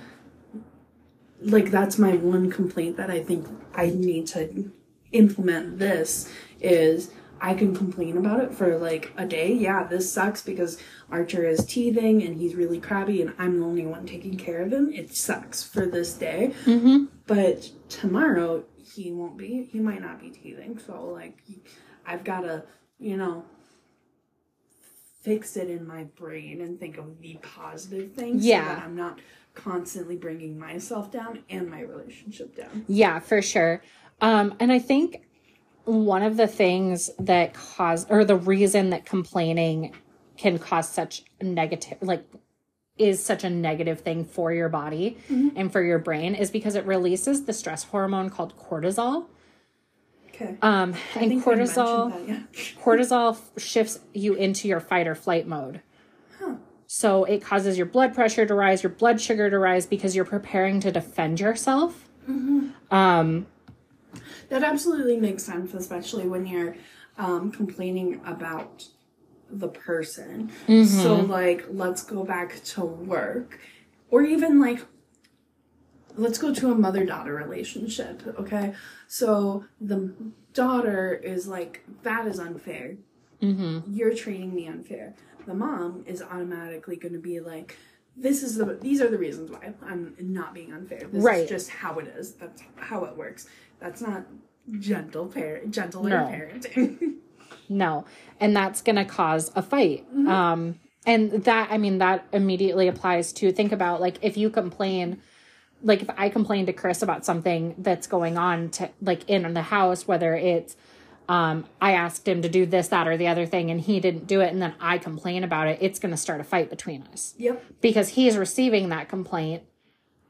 Like, that's my one complaint that I think I need to implement this is I can complain about it for like a day. Yeah, this sucks because Archer is teething and he's really crabby and I'm the only one taking care of him. It sucks for this day. mhm. But tomorrow he won't be. He might not be teething. So like, I've got to, you know, fix it in my brain and think of the positive things. Yeah. So that I'm not constantly bringing myself down and my relationship down. Yeah, for sure. Um, and I think one of the things that cause or the reason that complaining can cause such negative like is such a negative thing for your body and for your brain is because it releases the stress hormone called cortisol. Okay. Um, and cortisol that, yeah. <laughs> cortisol shifts you into your fight or flight mode. So it causes your blood pressure to rise, your blood sugar to rise because you're preparing to defend yourself. Hmm. Um, That absolutely makes sense, especially when you're um, complaining about the person. So, like, let's go back to work, or even like, let's go to a mother daughter relationship, okay? So, the daughter is like, that is unfair. You're treating me unfair. The mom is automatically going to be like, this is the these are the reasons why I'm not being unfair. This Right. is just how it is. That's how it works. That's not gentle parent gentler No. parenting. <laughs> No. And that's going to cause a fight. Um and that I mean that immediately applies to think about like if you complain like if I complain to Chris about something that's going on to like in the house whether it's um I asked him to do this that or the other thing and he didn't do it and then I complain about it it's going to start a fight between us yep. because he's receiving that complaint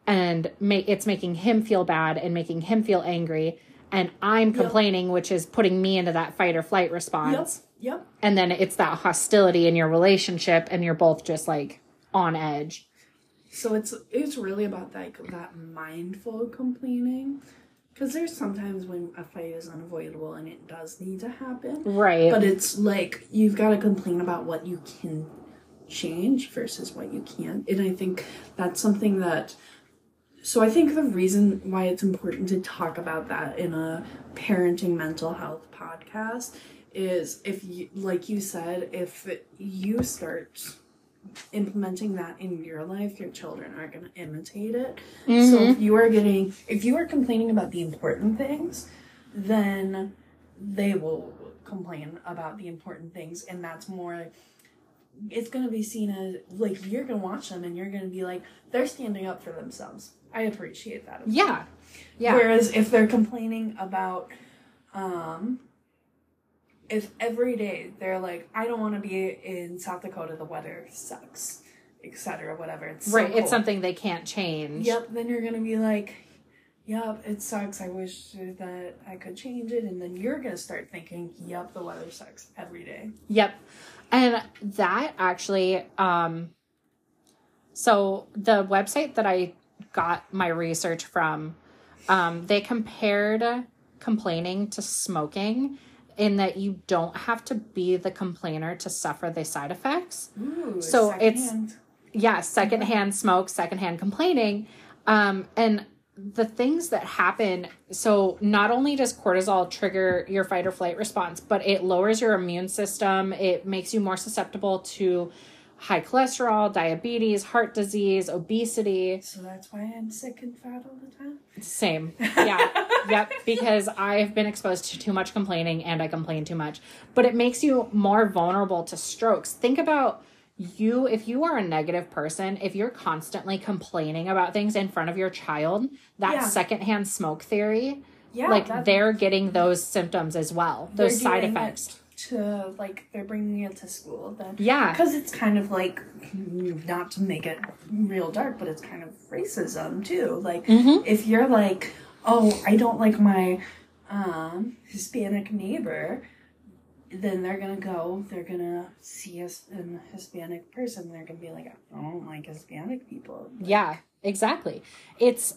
and ma- it's making him feel bad and making him feel angry and I'm complaining which is putting me into that fight or flight response Yep. and then it's that hostility in your relationship and you're both just like on edge So it's it's really about like that mindful complaining. Because there's sometimes when a fight is unavoidable and it does need to happen. right But it's like you've got to complain about what you can change versus what you can't. And I think that's something that. So I think the reason why it's important to talk about that in a parenting mental health podcast is if you, like you said, if you start implementing that in your life, your children are going to imitate it. So if you are getting, if you are complaining about the important things, then they will complain about the important things and that's more it's going to be seen as like you're going to watch them and you're going to be like they're standing up for themselves. I appreciate that. Yeah. Yeah. Whereas if they're complaining about um if every day they're like, I don't want to be in South Dakota, the weather sucks, etc., whatever. It's so right. It's something they can't change. Yep. Then you're gonna be like, Yep, it sucks. I wish that I could change it, and then you're gonna start thinking, Yep, the weather sucks every day. Yep. And that actually, um, so the website that I got my research from, um, they compared complaining to smoking in that you don't have to be the complainer to suffer the side effects. Ooh, So it's- secondhand. Yeah, secondhand smoke, secondhand complaining. Um, and the things that happen so not only does cortisol trigger your fight or flight response but it lowers your immune system it makes you more susceptible to high cholesterol diabetes heart disease obesity. So that's why I'm sick and fat all the time. same. <laughs> Yeah. Yep. Because i've been exposed to too much complaining and i complain too much. But it makes you more vulnerable to strokes. Think about you. If you are a negative person if you're constantly complaining about things in front of your child that Yeah. secondhand smoke theory Yeah, like they're getting those symptoms as well those side effects it to like they're bringing it to school then. yeah Because it's kind of like, not to make it real dark, but it's kind of racism too. Like, Mhm. if you're like, oh, I don't like my um, Hispanic neighbor, then they're gonna go, they're gonna see us an Hispanic person, they're gonna be like, I don't like Hispanic people. yeah exactly it's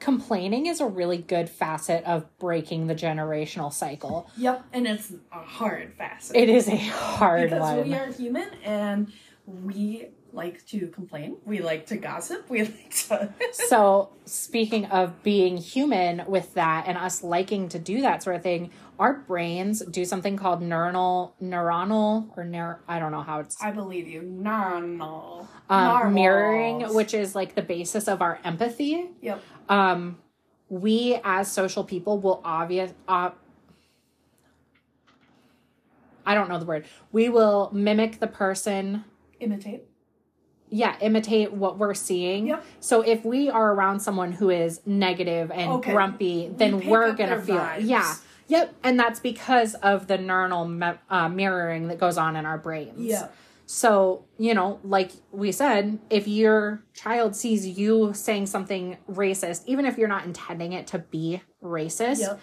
complaining is a really good facet of breaking the generational cycle Yep, and it's a hard facet. it is a hard because one we are human and we like to complain, we like to gossip, we <laughs> like to. so speaking of being human with that and us liking to do that sort of thing our brains do something called neuronal neuronal or neur- i don't know how it's I believe you. No. um, mirroring which is like the basis of our empathy Yep. um we as social people will obvious uh, i don't know the word we will mimic the person Imitate. yeah imitate what we're seeing Yep. so if we are around someone who is negative and Okay. grumpy then we are gonna feel vibes. yeah yep and that's because of the neural me- uh, mirroring that goes on in our brains Yeah. so you know like we said if your child sees you saying something racist even if you're not intending it to be racist Yep.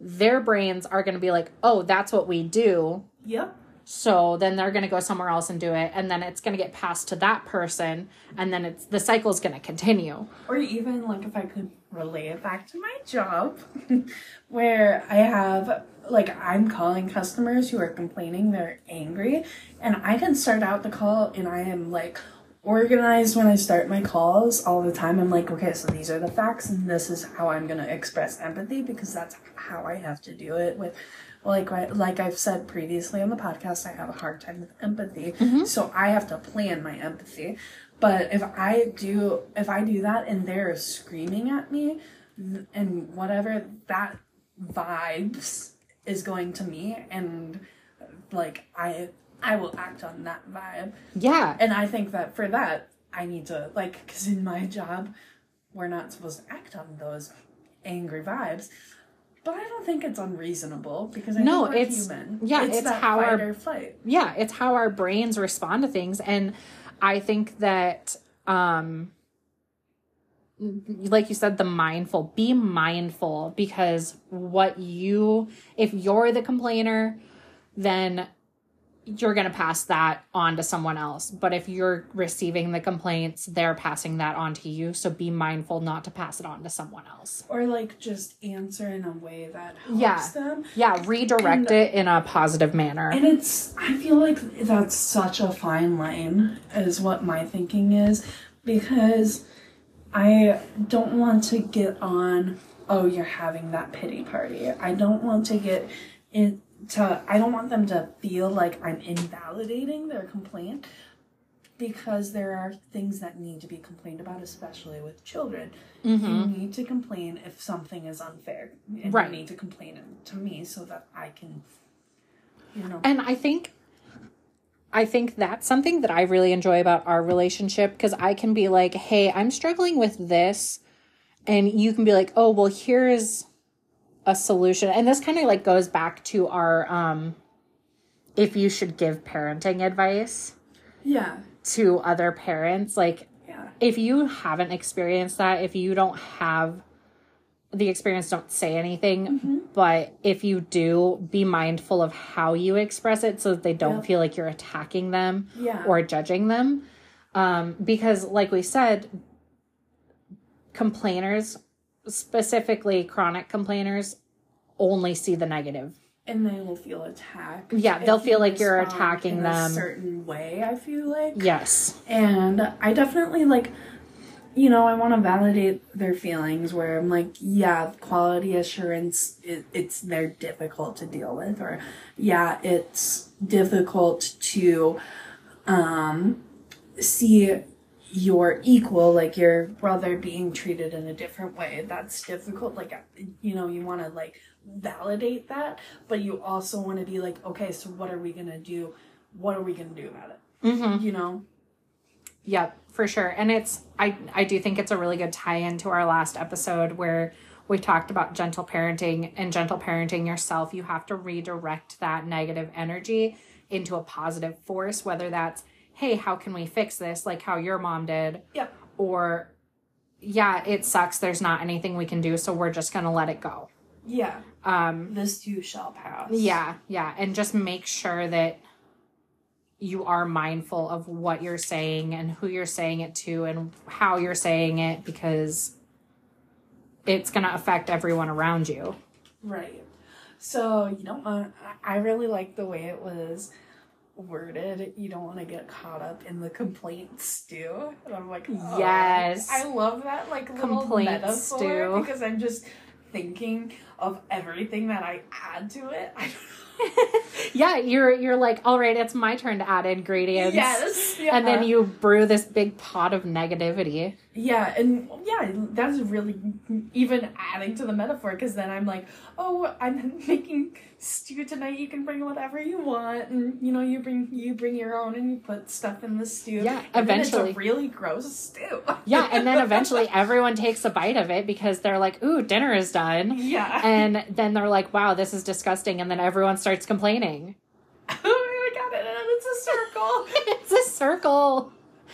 their brains are going to be like oh that's what we do Yep. so then they're going to go somewhere else and do it and then it's going to get passed to that person and then it's the cycle is going to continue Or even like if I could relay it back to my job, <laughs> where I have like I'm calling customers who are complaining, they're angry, and I can start out the call and I am like organized when I start my calls all the time. I'm like, okay, so these are the facts and this is how I'm gonna express empathy because that's how I have to do it with like like I've said previously on the podcast, I have a hard time with empathy. Mm-hmm. So I have to plan my empathy. But if I do if I do that and they're screaming at me and whatever that vibes is going to me and like I I will act on that vibe. yeah And I think that for that I need to like cuz in my job we're not supposed to act on those angry vibes. But I don't think it's unreasonable because I No, it's- human. yeah, it's that how our- flight. yeah it's how our brains respond to things and i think that um like you said the mindful be mindful because what you if you're the complainer then you're going to pass that on to someone else but if you're receiving the complaints they're passing that on to you so be mindful not to pass it on to someone else Or like just answer in a way that helps Yeah. them. yeah redirect it in a positive manner And it's, I feel like that's such a fine line, is what my thinking is, because I don't want to get on, oh, you're having that pity party. I don't want to get into, I don't want them to feel like I'm invalidating their complaint. Because there are things that need to be complained about, especially with children. You mm-hmm. need to complain if something is unfair. And Right. you need to complain to me so that I can, you know. And I think I think that's something that I really enjoy about our relationship because I can be like, "Hey, I'm struggling with this." And you can be like, "Oh, well, here's a solution and this kind of like goes back to our um if you should give parenting advice Yeah. to other parents like Yeah. if you haven't experienced that if you don't have the experience don't say anything but if you do be mindful of how you express it so that they don't Yep. feel like you're attacking them Yeah. or judging them um, because like we said complainers specifically chronic complainers only see the negative and they will feel attacked. Yeah, they'll feel like you're attacking in them. A certain way, I feel like. yes And I definitely like, you know, I want to validate their feelings. Where I'm like, yeah, quality assurance, it, it's they're difficult to deal with, or yeah, it's difficult to, um, see your equal, like your brother, being treated in a different way. That's difficult. Like, you know, you want to like validate that, but you also want to be like, okay, so what are we gonna do? What are we gonna do about it? mm-hmm. You know. Yep, for sure. And it's I I do think it's a really good tie in to our last episode where we talked about gentle parenting and gentle parenting yourself. You have to redirect that negative energy into a positive force, whether that's, hey, how can we fix this? Like how your mom did. Yep. Or yeah, it sucks. There's not anything we can do, so we're just gonna let it go. Yeah. Um This too shall pass. yeah, yeah. And just make sure that you are mindful of what you're saying and who you're saying it to and how you're saying it because it's going to affect everyone around you. Right. So, you know? I I really like the way it was worded. You don't want to get caught up in the complaint stew. And I'm like, oh, Yes. I love that like little Complaint metaphor stew. because I'm just thinking of everything that I add to it. <laughs> I <laughs> yeah, you're you're like, "All right, it's my turn to add ingredients." yes. And then you brew this big pot of negativity. Yeah, and yeah, that's really even adding to the metaphor because then I'm like, oh, I'm <laughs> making stew tonight. You can bring whatever you want, and you know, you bring you bring your own, and you put stuff in the stew. Yeah, and then eventually. it's a really gross stew. <laughs> Yeah, and then eventually everyone takes a bite of it because they're like, "Ooh, dinner is done." yeah, And then they're like, "Wow, this is disgusting." And then everyone starts complaining. <laughs> oh my god, it's a circle. <laughs> it's a circle.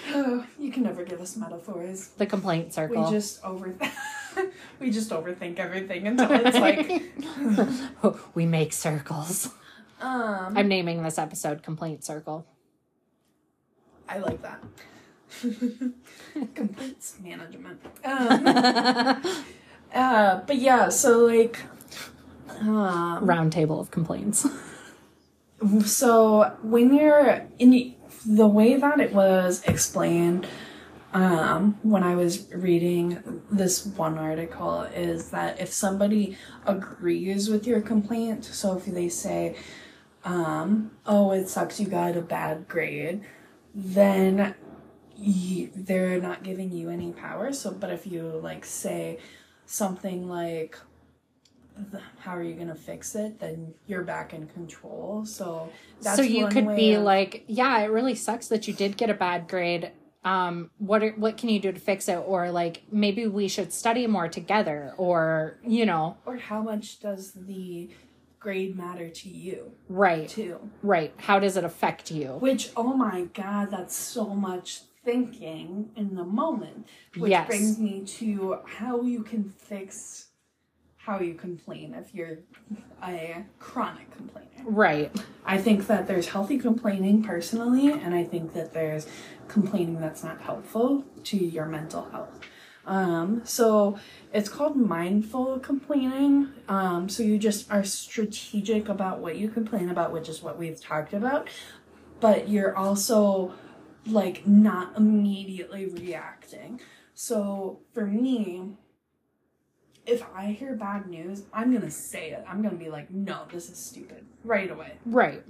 oh, you can never give us metaphors. The complaint circle. We just over <laughs> we just overthink everything until it's like we make circles. um I'm naming this episode Complaint Circle. I like that. Complaints management. Um, uh, but yeah, so like, um, Round table of complaints. <laughs> so when you're in the way that it was explained, um, when I was reading this one article, is that if somebody agrees with your complaint, so if they say, um, "Oh, it sucks, you got a bad grade," then you, they're not giving you any power. So, but if you like say something like, "How are you gonna fix it?" then you're back in control. So that's so you could be of- like, yeah, it really sucks that you did get a bad grade. Um, what are, what can you do to fix it? Or like maybe we should study more together. Or you know, or how much does the grade matter to you right, too? right. How does it affect you? Which, oh my god, that's so much thinking in the moment. Which Yes. brings me to how you can fix how you complain if you're a chronic complainer. Right. I think that there's healthy complaining personally, and I think that there's complaining that's not helpful to your mental health. Um, so it's called mindful complaining. Um, so you just are strategic about what you complain about, which is what we've talked about, but you're also like not immediately reacting. So for me, if I hear bad news, I'm gonna say it. I'm gonna be like, no, this is stupid right away. Right.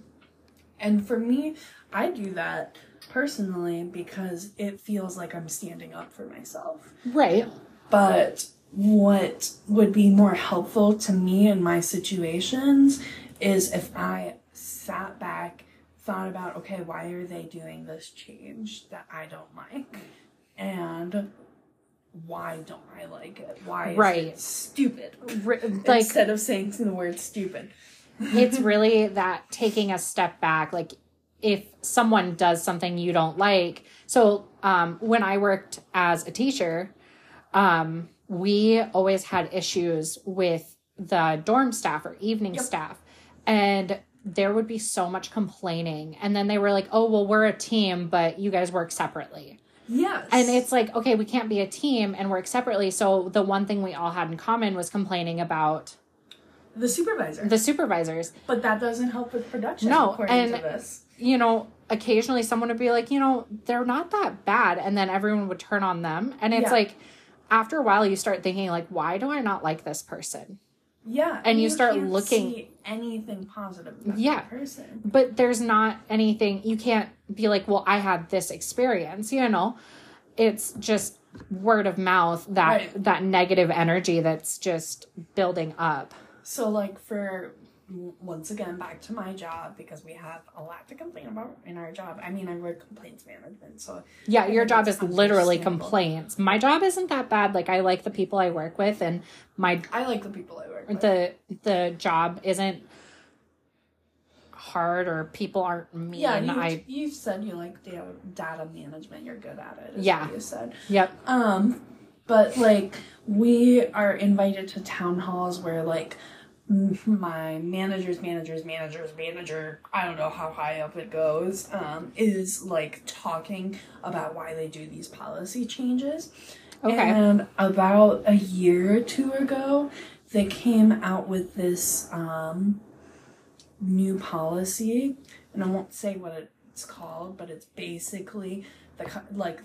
And for me, I do that personally because it feels like I'm standing up for myself. Right. But what would be more helpful to me in my situations is if I sat back, thought about, okay, why are they doing this change that I don't like? And why don't I like it? Why is Right. it stupid? R- like Instead of saying the word stupid. it's <laughs> really that taking a step back like if someone does something you don't like so um, when i worked as a teacher um, we always had issues with the dorm staff or evening Yep. staff and there would be so much complaining and then they were like oh well we're a team but you guys work separately Yes. and it's like okay we can't be a team and work separately so the one thing we all had in common was complaining about the supervisor. the supervisors but that doesn't help with production No, according and- to this. you know, occasionally someone would be like, you know, they're not that bad. And then everyone would turn on them. And it's Yeah. like, after a while, you start thinking, like, why do I not like this person? Yeah. and you start can't looking- see anything positive Yeah. that person. But there's not anything, you can't be like, well, I had this experience, you know? It's just word of mouth, that Right. that negative energy that's just building up. So, like, for once again, back to my job because we have a lot to complain about in our job. I mean, I work complaints management, so Yeah, your job is literally complaints. My job isn't that bad. Like I like the people I work with and my I like the people I work with. the the job isn't hard or people aren't mean. yeah, you, I you've said you like data, data management. You're good at it. Yeah. you said. yep. Um, but like we are invited to town halls where like <laughs> my manager's manager's manager's manager, I don't know how high up it goes, um, is like talking about why they do these policy changes. Okay. And about a year or two ago, they came out with this um, new policy, and I won't say what it's called, but it's basically the like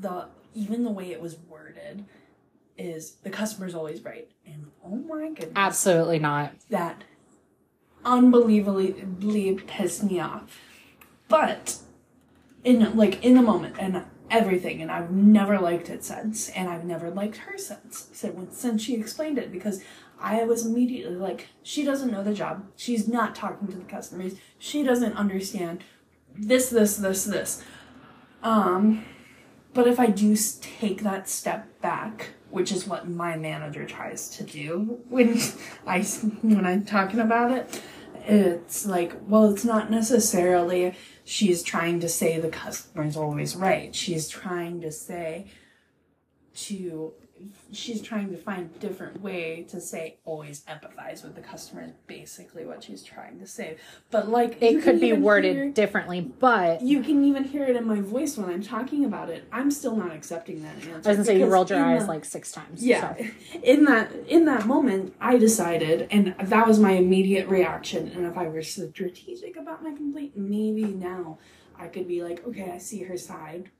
the even the way it was worded is the customer's always right, and oh my goodness, Absolutely not. that unbelievably pissed me off. But in like in the moment and everything, and I've never liked it since, and I've never liked her since so- since she explained it because I was immediately like, she doesn't know the job. She's not talking to the customers. She doesn't understand this, this, this, this. Um, but if I do take that step back, which is what my manager tries to do when I when I'm talking about it, it's like, well, it's not necessarily she's trying to say the customer's always right. She's trying to say to she's trying to find a different way to say always empathize with the customer is basically what she's trying to say. But like It could be worded hear- differently, but you can even hear it in my voice when I'm talking about it. I'm still not accepting that answer. I was gonna say you rolled your eyes the- like six times. yeah. so. In that in that moment, I decided, and that was my immediate reaction. And if I were strategic about my complaint, maybe now I could be like, okay, I see her side,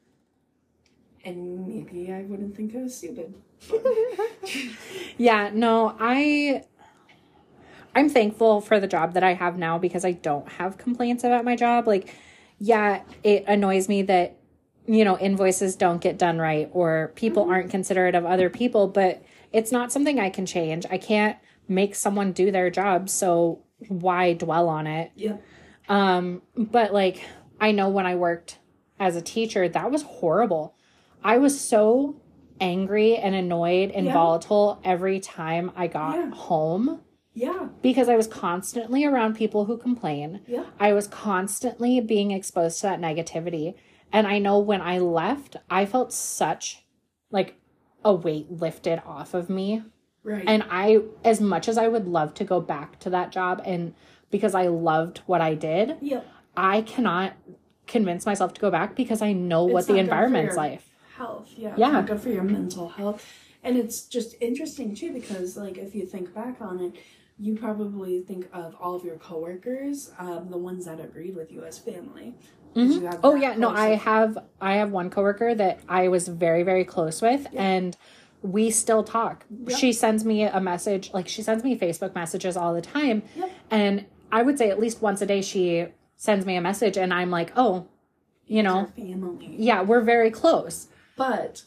and maybe I wouldn't think it was stupid. <laughs> Yeah, no, I I'm thankful for the job that I have now because I don't have complaints about my job. Like, yeah, it annoys me that you know, invoices don't get done right or people aren't considerate of other people, but it's not something I can change. I can't make someone do their job, so why dwell on it? Yep. Um, but like I know when I worked as a teacher, that was horrible. I was so angry and annoyed and Yeah. volatile every time I got Yeah. home Yeah. because I was constantly around people who complain. Yeah. I was constantly being exposed to that negativity. And I know when I left, I felt such like a weight lifted off of me. Right. And I, as much as I would love to go back to that job and because I loved what I did, yep. I cannot convince myself to go back because I know what the not good for environment's like. Health. Yeah. Yeah. Good for your mental health. And it's just interesting too because like if you think back on it, you probably think of all of your coworkers, um, the ones that agreed with you as family. 'Cause you Oh yeah, no, I have I have one coworker that I was very very close with and we still talk. Yep. She sends me a message, like she sends me Facebook messages all the time. Yep. And I would say at least once a day she sends me a message and I'm like, "Oh, you know, family. yeah, we're very close." But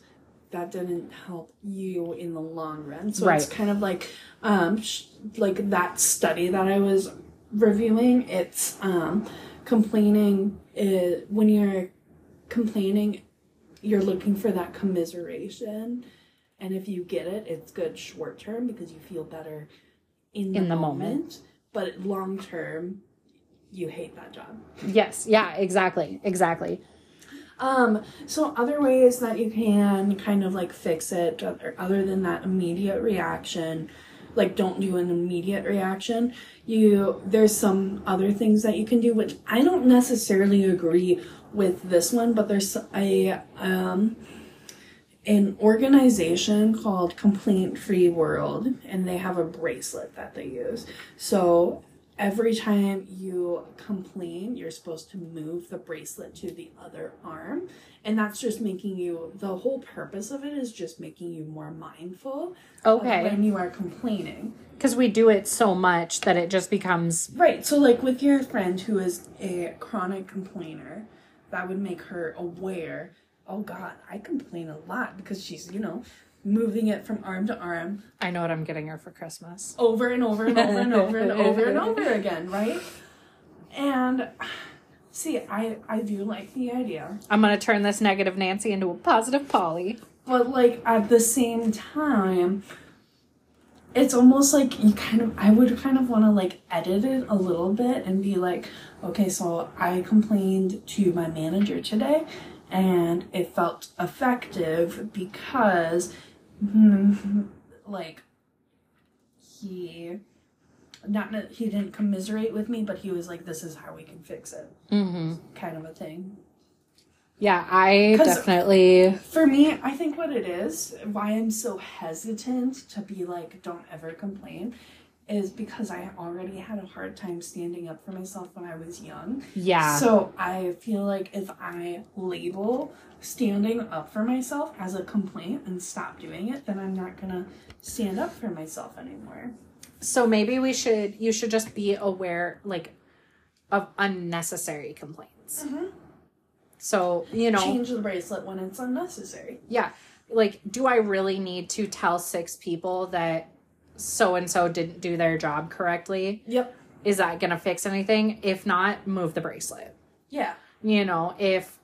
that didn't help you in the long run. So Right. it's kind of like, um, sh- like that study that I was reviewing. It's um, complaining. It, when you're complaining, you're looking for that commiseration, And if you get it, it's good short term because you feel better in the, In the moment. moment. But long term, you hate that job. Yes. Yeah, exactly. Exactly. Um, so other ways that you can kind of like fix it, other than that immediate reaction, like don't do an immediate reaction. You there's some other things that you can do, which I don't necessarily agree with this one, but there's a um an organization called Complaint Free World, and they have a bracelet that they use. So every time you complain, you're supposed to move the bracelet to the other arm. And that's just making you, the whole purpose of it is just making you more mindful Okay. when you are complaining. Because we do it so much that it just becomes Right. So, like with your friend who is a chronic complainer, that would make her aware. Oh God, I complain a lot because she's, you know, moving it from arm to arm I know what I'm getting her for Christmas. over and over and over and over and <laughs> over and over again, right? And see, I I do like the idea, I'm gonna turn this negative Nancy into a positive Polly. but like at the same time, it's almost like you kind of I would kind of want to like edit it a little bit and be like, okay, so I complained to my manager today, and it felt effective because, <laughs> like, he. Not he didn't commiserate with me, but he was like, "This is how we can fix it," Mm-hmm. kind of a thing. Yeah, i definitely. For me, I think what it is, why I'm so hesitant to be like, don't ever complain, is because I already had a hard time standing up for myself when I was young. Yeah. So I feel like if I label standing up for myself as a complaint and stop doing it, then I'm not gonna stand up for myself anymore. So maybe we should. You should just be aware, like, of unnecessary complaints. Mm-hmm. So you know, Change the bracelet when it's unnecessary. yeah, like, do I really need to tell six people that so and so didn't do their job correctly? Yep. Is that gonna fix anything? If not, move the bracelet. Yeah. you know if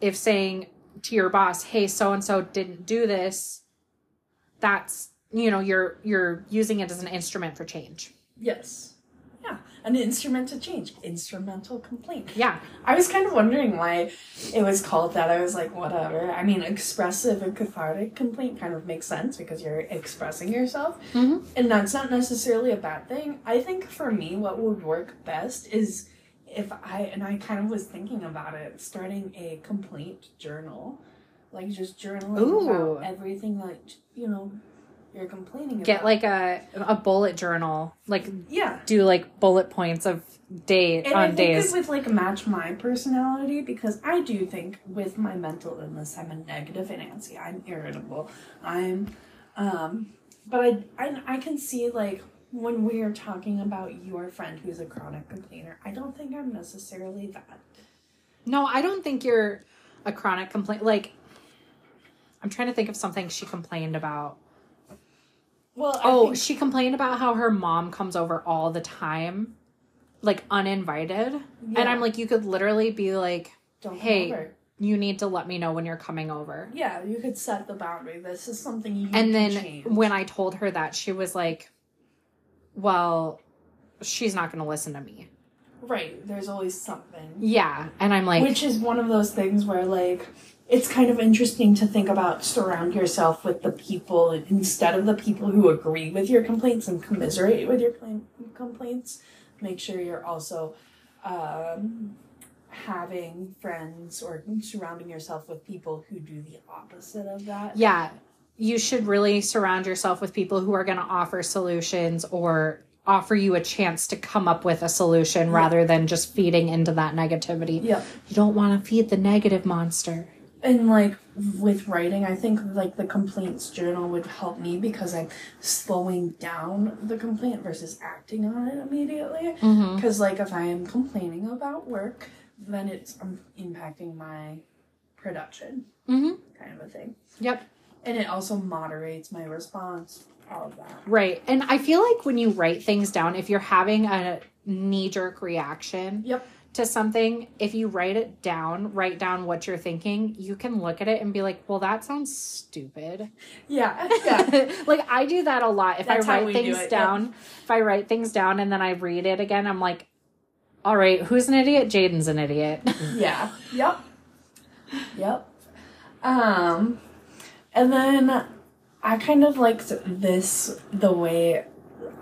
if saying to your boss hey so and so didn't do this that's you know you're you're using it as an instrument for change Yes. An instrument to change. Instrumental complaint. yeah I was kind of wondering why it was called that. I was like, whatever. I mean, expressive and cathartic complaint kind of makes sense because you're expressing yourself. Mhm. And that's not necessarily a bad thing. I think for me, what would work best is if I, and I kind of was thinking about it, starting a complaint journal. Like just journaling Ooh. about everything that, you know, you're complaining about. get like a a bullet journal like yeah. do like bullet points of day And I on think days it would like match my personality because I do think with my mental illness I'm a and Nancy. I'm irritable. I'm um but I I, I can see like when we are talking about your friend who's a chronic complainer, I don't think I'm necessarily that. no i don't think you're a chronic complaint like i'm trying to think of something she complained about Well, I oh think, she complained about how her mom comes over all the time like uninvited and i'm like you could literally be like don't hey, you need to let me know when you're coming over. Yeah, you could set the boundary. This is something you And then change. when I told her that, she was like, well, she's not going to listen to me. right, there's always something. Yeah. And I'm like, Which is one of those things where, like, it's kind of interesting to think about surround yourself with the people instead of the people who agree with your complaints and commiserate with your complaints. Make sure you're also um, having friends or surrounding yourself with people who do the opposite of that. yeah, you should really surround yourself with people who are going to offer solutions or offer you a chance to come up with a solution rather than just feeding into that negativity. Yep. You don't want to feed the negative monster. And like with writing, I think like the complaints journal would help me because I'm slowing down the complaint versus acting on it immediately. Mm-hmm. Because like if I am complaining about work, then it's um, impacting my production, Mm-hmm. kind of a thing. Yep. And it also moderates my response. All of that. Right. And I feel like when you write things down, if you're having a knee jerk reaction, Yep. To something, if you write it down, write down what you're thinking, you can look at it and be like, well, that sounds stupid. Yeah, <laughs> yeah. like I do that a lot. If That's I write do things it, down, if I write things down and then I read it again, I'm like, all right, who's an idiot? Jaden's an idiot. <laughs> yeah. Yep. Yep. Um, and then I kind of liked this the way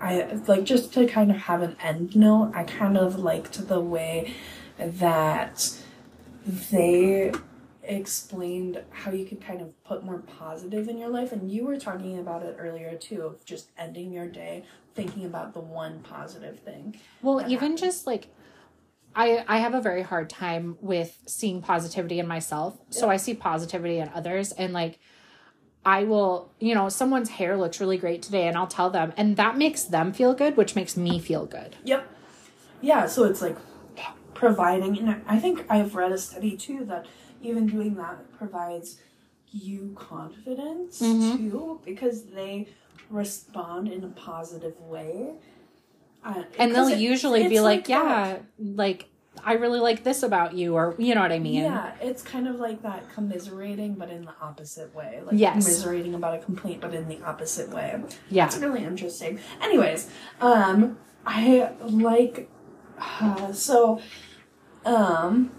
I like just to kind of have an end note. I kind of liked the way that they explained how you could kind of put more positive in your life and you were talking about it earlier too of just ending your day thinking about the one positive thing Well, even happened. just like I I have a very hard time with seeing positivity in myself. So I see positivity in others and like I will, you know, someone's hair looks really great today and I'll tell them and that makes them feel good, which makes me feel good. Yep. Yeah, so it's like providing, and I think I've read a study too that even doing that provides you confidence Mhm. too because they respond in a positive way. Uh, And they'll it- usually be like, that. "Yeah, like I really like this about you," or you know what I mean? Yeah, it's kind of like that commiserating, but in the opposite way. Like Yes. commiserating about a complaint, but in the opposite way. Yeah. It's really interesting. Anyways, um, I like uh, so um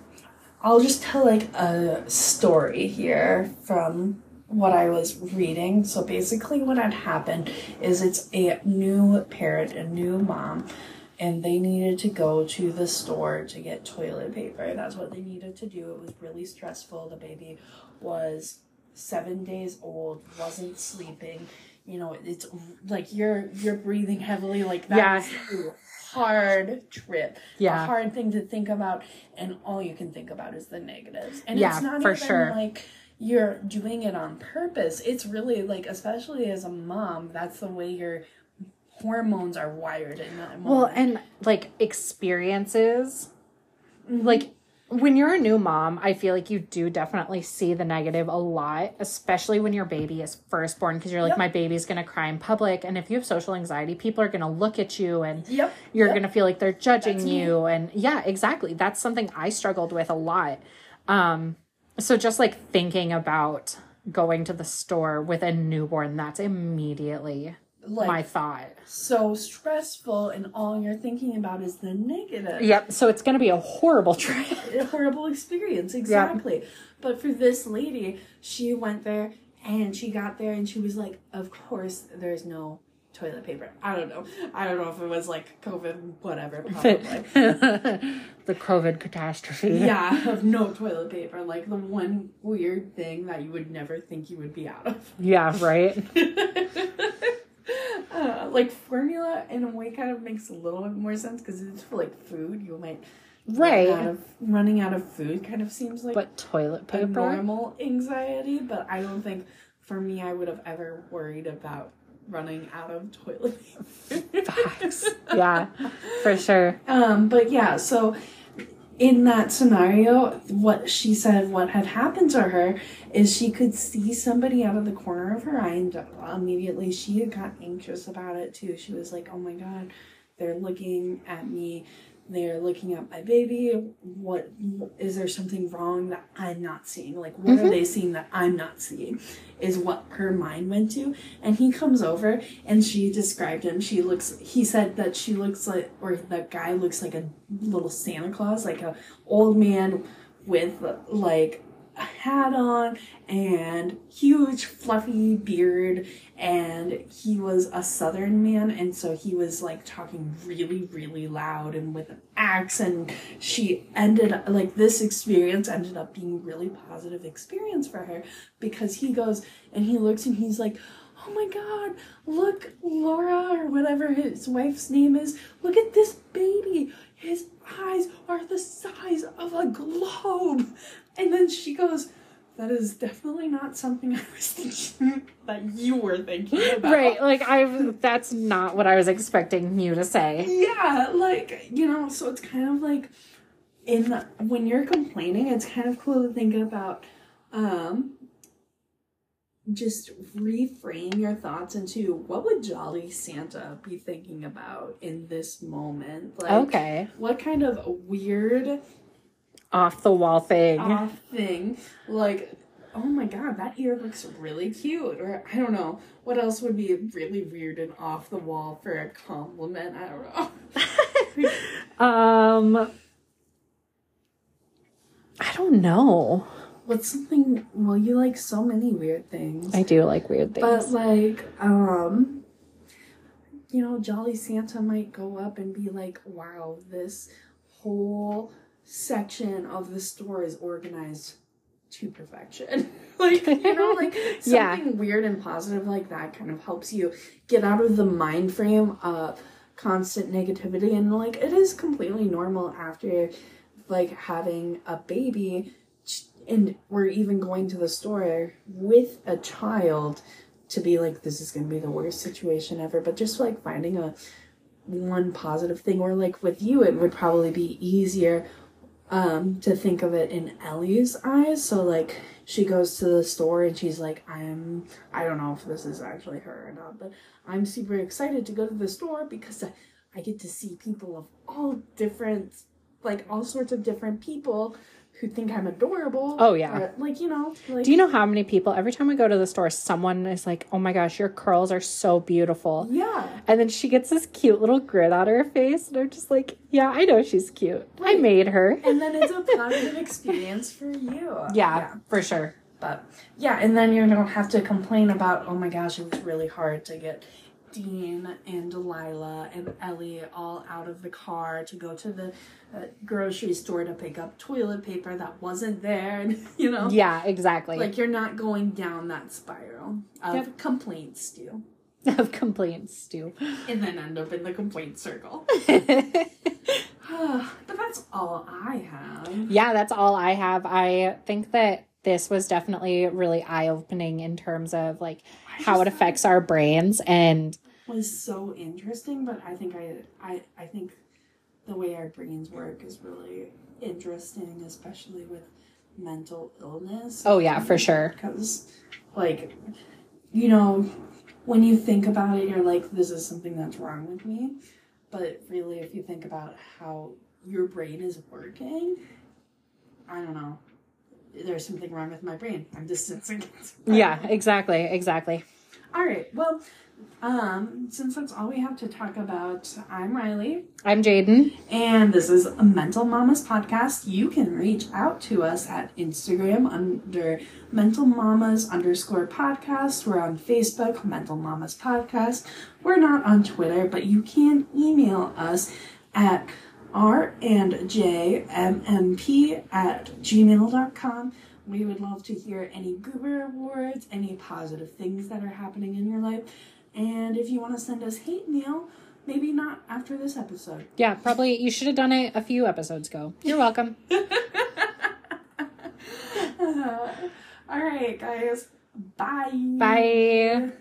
I'll just tell like a story here from what I was reading. So basically what had happened is it's a new parent, a new mom, and they needed to go to the store to get toilet paper. That's what they needed to do. It was really stressful. The baby was seven days old, wasn't sleeping. You know, it's like you're you're breathing heavily. Like that Yeah. was a hard trip. Yeah. A hard thing to think about, and all you can think about is the negatives. And Yeah, it's not for even sure. like you're doing it on purpose. It's really like, especially as a mom, that's the way your hormones are wired in that moment. Well, and like experiences, Mm-hmm. like when you're a new mom, I feel like you do definitely see the negative a lot, especially when your baby is first born, because you're like, Yep. my baby's gonna cry in public, and if you have social anxiety, people are gonna look at you and Yep. you're yep. gonna feel like they're judging That's me. you, and yeah, exactly. That's something I struggled with a lot. Um, so just like thinking about going to the store with a newborn, that's immediately like my thought. so stressful, and all you're thinking about is the negative. Yep. So it's gonna be a horrible <laughs> trip. a horrible experience exactly but for this lady she went there and she got there and she was like of course there's no toilet paper i don't know i don't know if it was like covid whatever probably <laughs> the COVID catastrophe. yeah of no toilet paper like the one weird thing that you would never think you would be out of Yeah, right? <laughs> uh, like formula in a way kind of makes a little bit more sense because it's for like food you might Right. out of, running out of food kind of seems like But toilet a paper? normal anxiety, but I don't think for me I would have ever worried about running out of toilet <laughs> paper. Facts. Yeah, for sure. um, but yeah, so in that scenario, what she said, what had happened to her is she could see somebody out of the corner of her eye, and immediately she had got anxious about it too. She was like, "Oh my god, they're looking at me." They're looking at my baby. What is there something wrong that I'm not seeing? Like, what are mm-hmm. they seeing that I'm not seeing? Is what her mind went to. And he comes over and she described him. She looks, he said that she looks like, or that guy looks like a little Santa Claus, like a old man with like a hat on and huge fluffy beard and he was a southern man and so he was like talking really really loud and with an accent. She ended like this experience ended up being really positive experience for her because he goes and he looks and he's like oh my god look laura or whatever his wife's name is. Look at this baby. His eyes are the size of a globe and then she goes that is definitely not something I was thinking <laughs> that you were thinking <laughs> about. Right. Like, I've, that's not what I was expecting you to say. Yeah, like, you know, so it's kind of like in the, when you're complaining, it's kind of cool to think about um just reframe your thoughts into what would Jolly Santa be thinking about in this moment? Like, Okay. What kind of weird Off the wall thing. off thing, like, oh my god, that ear looks really cute, or I don't know, what else would be really weird and off the wall for a compliment? I don't know. <laughs> Um I don't know. What's something? Well, you like so many weird things. I do like weird things. But like, um, you know, Jolly Santa might go up and be like, "Wow, this whole section of the store is organized to perfection." <laughs> like, you know, <laughs> like something Yeah. weird and positive like that kind of helps you get out of the mind frame of constant negativity and like it is completely normal after like having a baby and we're even going to the store with a child to be like this is going to be the worst situation ever but just like finding a one positive thing or like with you it would probably be easier um to think of it in Ellie's eyes. So like she goes to the store and she's like I'm I don't know if this is actually her or not but I'm super excited to go to the store because I, I get to see people of all different like all sorts of different people who think I'm adorable. Oh, yeah. Or, like you know, like Do you know how many people every time we go to the store, someone is like, "Oh my gosh, your curls are so beautiful," Yeah. and then she gets this cute little grin on her face, and I'm just like, "Yeah, I know she's cute. I made her." And then it's a <laughs> positive experience for you. Yeah, for sure. But yeah, and then you don't have to complain about, oh my gosh, it was really hard to get Dean and Delilah and Ellie all out of the car to go to the uh, grocery store to pick up toilet paper that wasn't there. <laughs> And, you know, Yeah, exactly. like you're not going down that spiral of Yep. complaints, Stu. <laughs> of complaints, Stu. And then end up in the complaint circle. <laughs> but that's all I have. yeah, that's all I have. I think that this was definitely really eye opening in terms of like how it affects our brains and was so interesting, but I think I I I think the way our brains work is really interesting, especially with mental illness. oh yeah, for sure. Because, like, you know, when you think about it, you're like, this is something that's wrong with me. But really, if you think about how your brain is working, I don't know. There's something wrong with my brain. I'm distancing it. Yeah, exactly, exactly. All right. Well, um, since that's all we have to talk about, I'm Riley, I'm Jaden. and this is a Mental Mamas podcast. You can reach out to us at Instagram under Mental Mamas underscore podcast. We're on Facebook, Mental Mamas Podcast. We're not on Twitter, but you can email us at r and jmmp at gmail.com. We would love to hear any Goober Awards, any positive things that are happening in your life. And if you want to send us hate mail, maybe not after this episode. Yeah, probably you should have done it a few episodes ago. You're welcome. <laughs> All right, guys. Bye. Bye.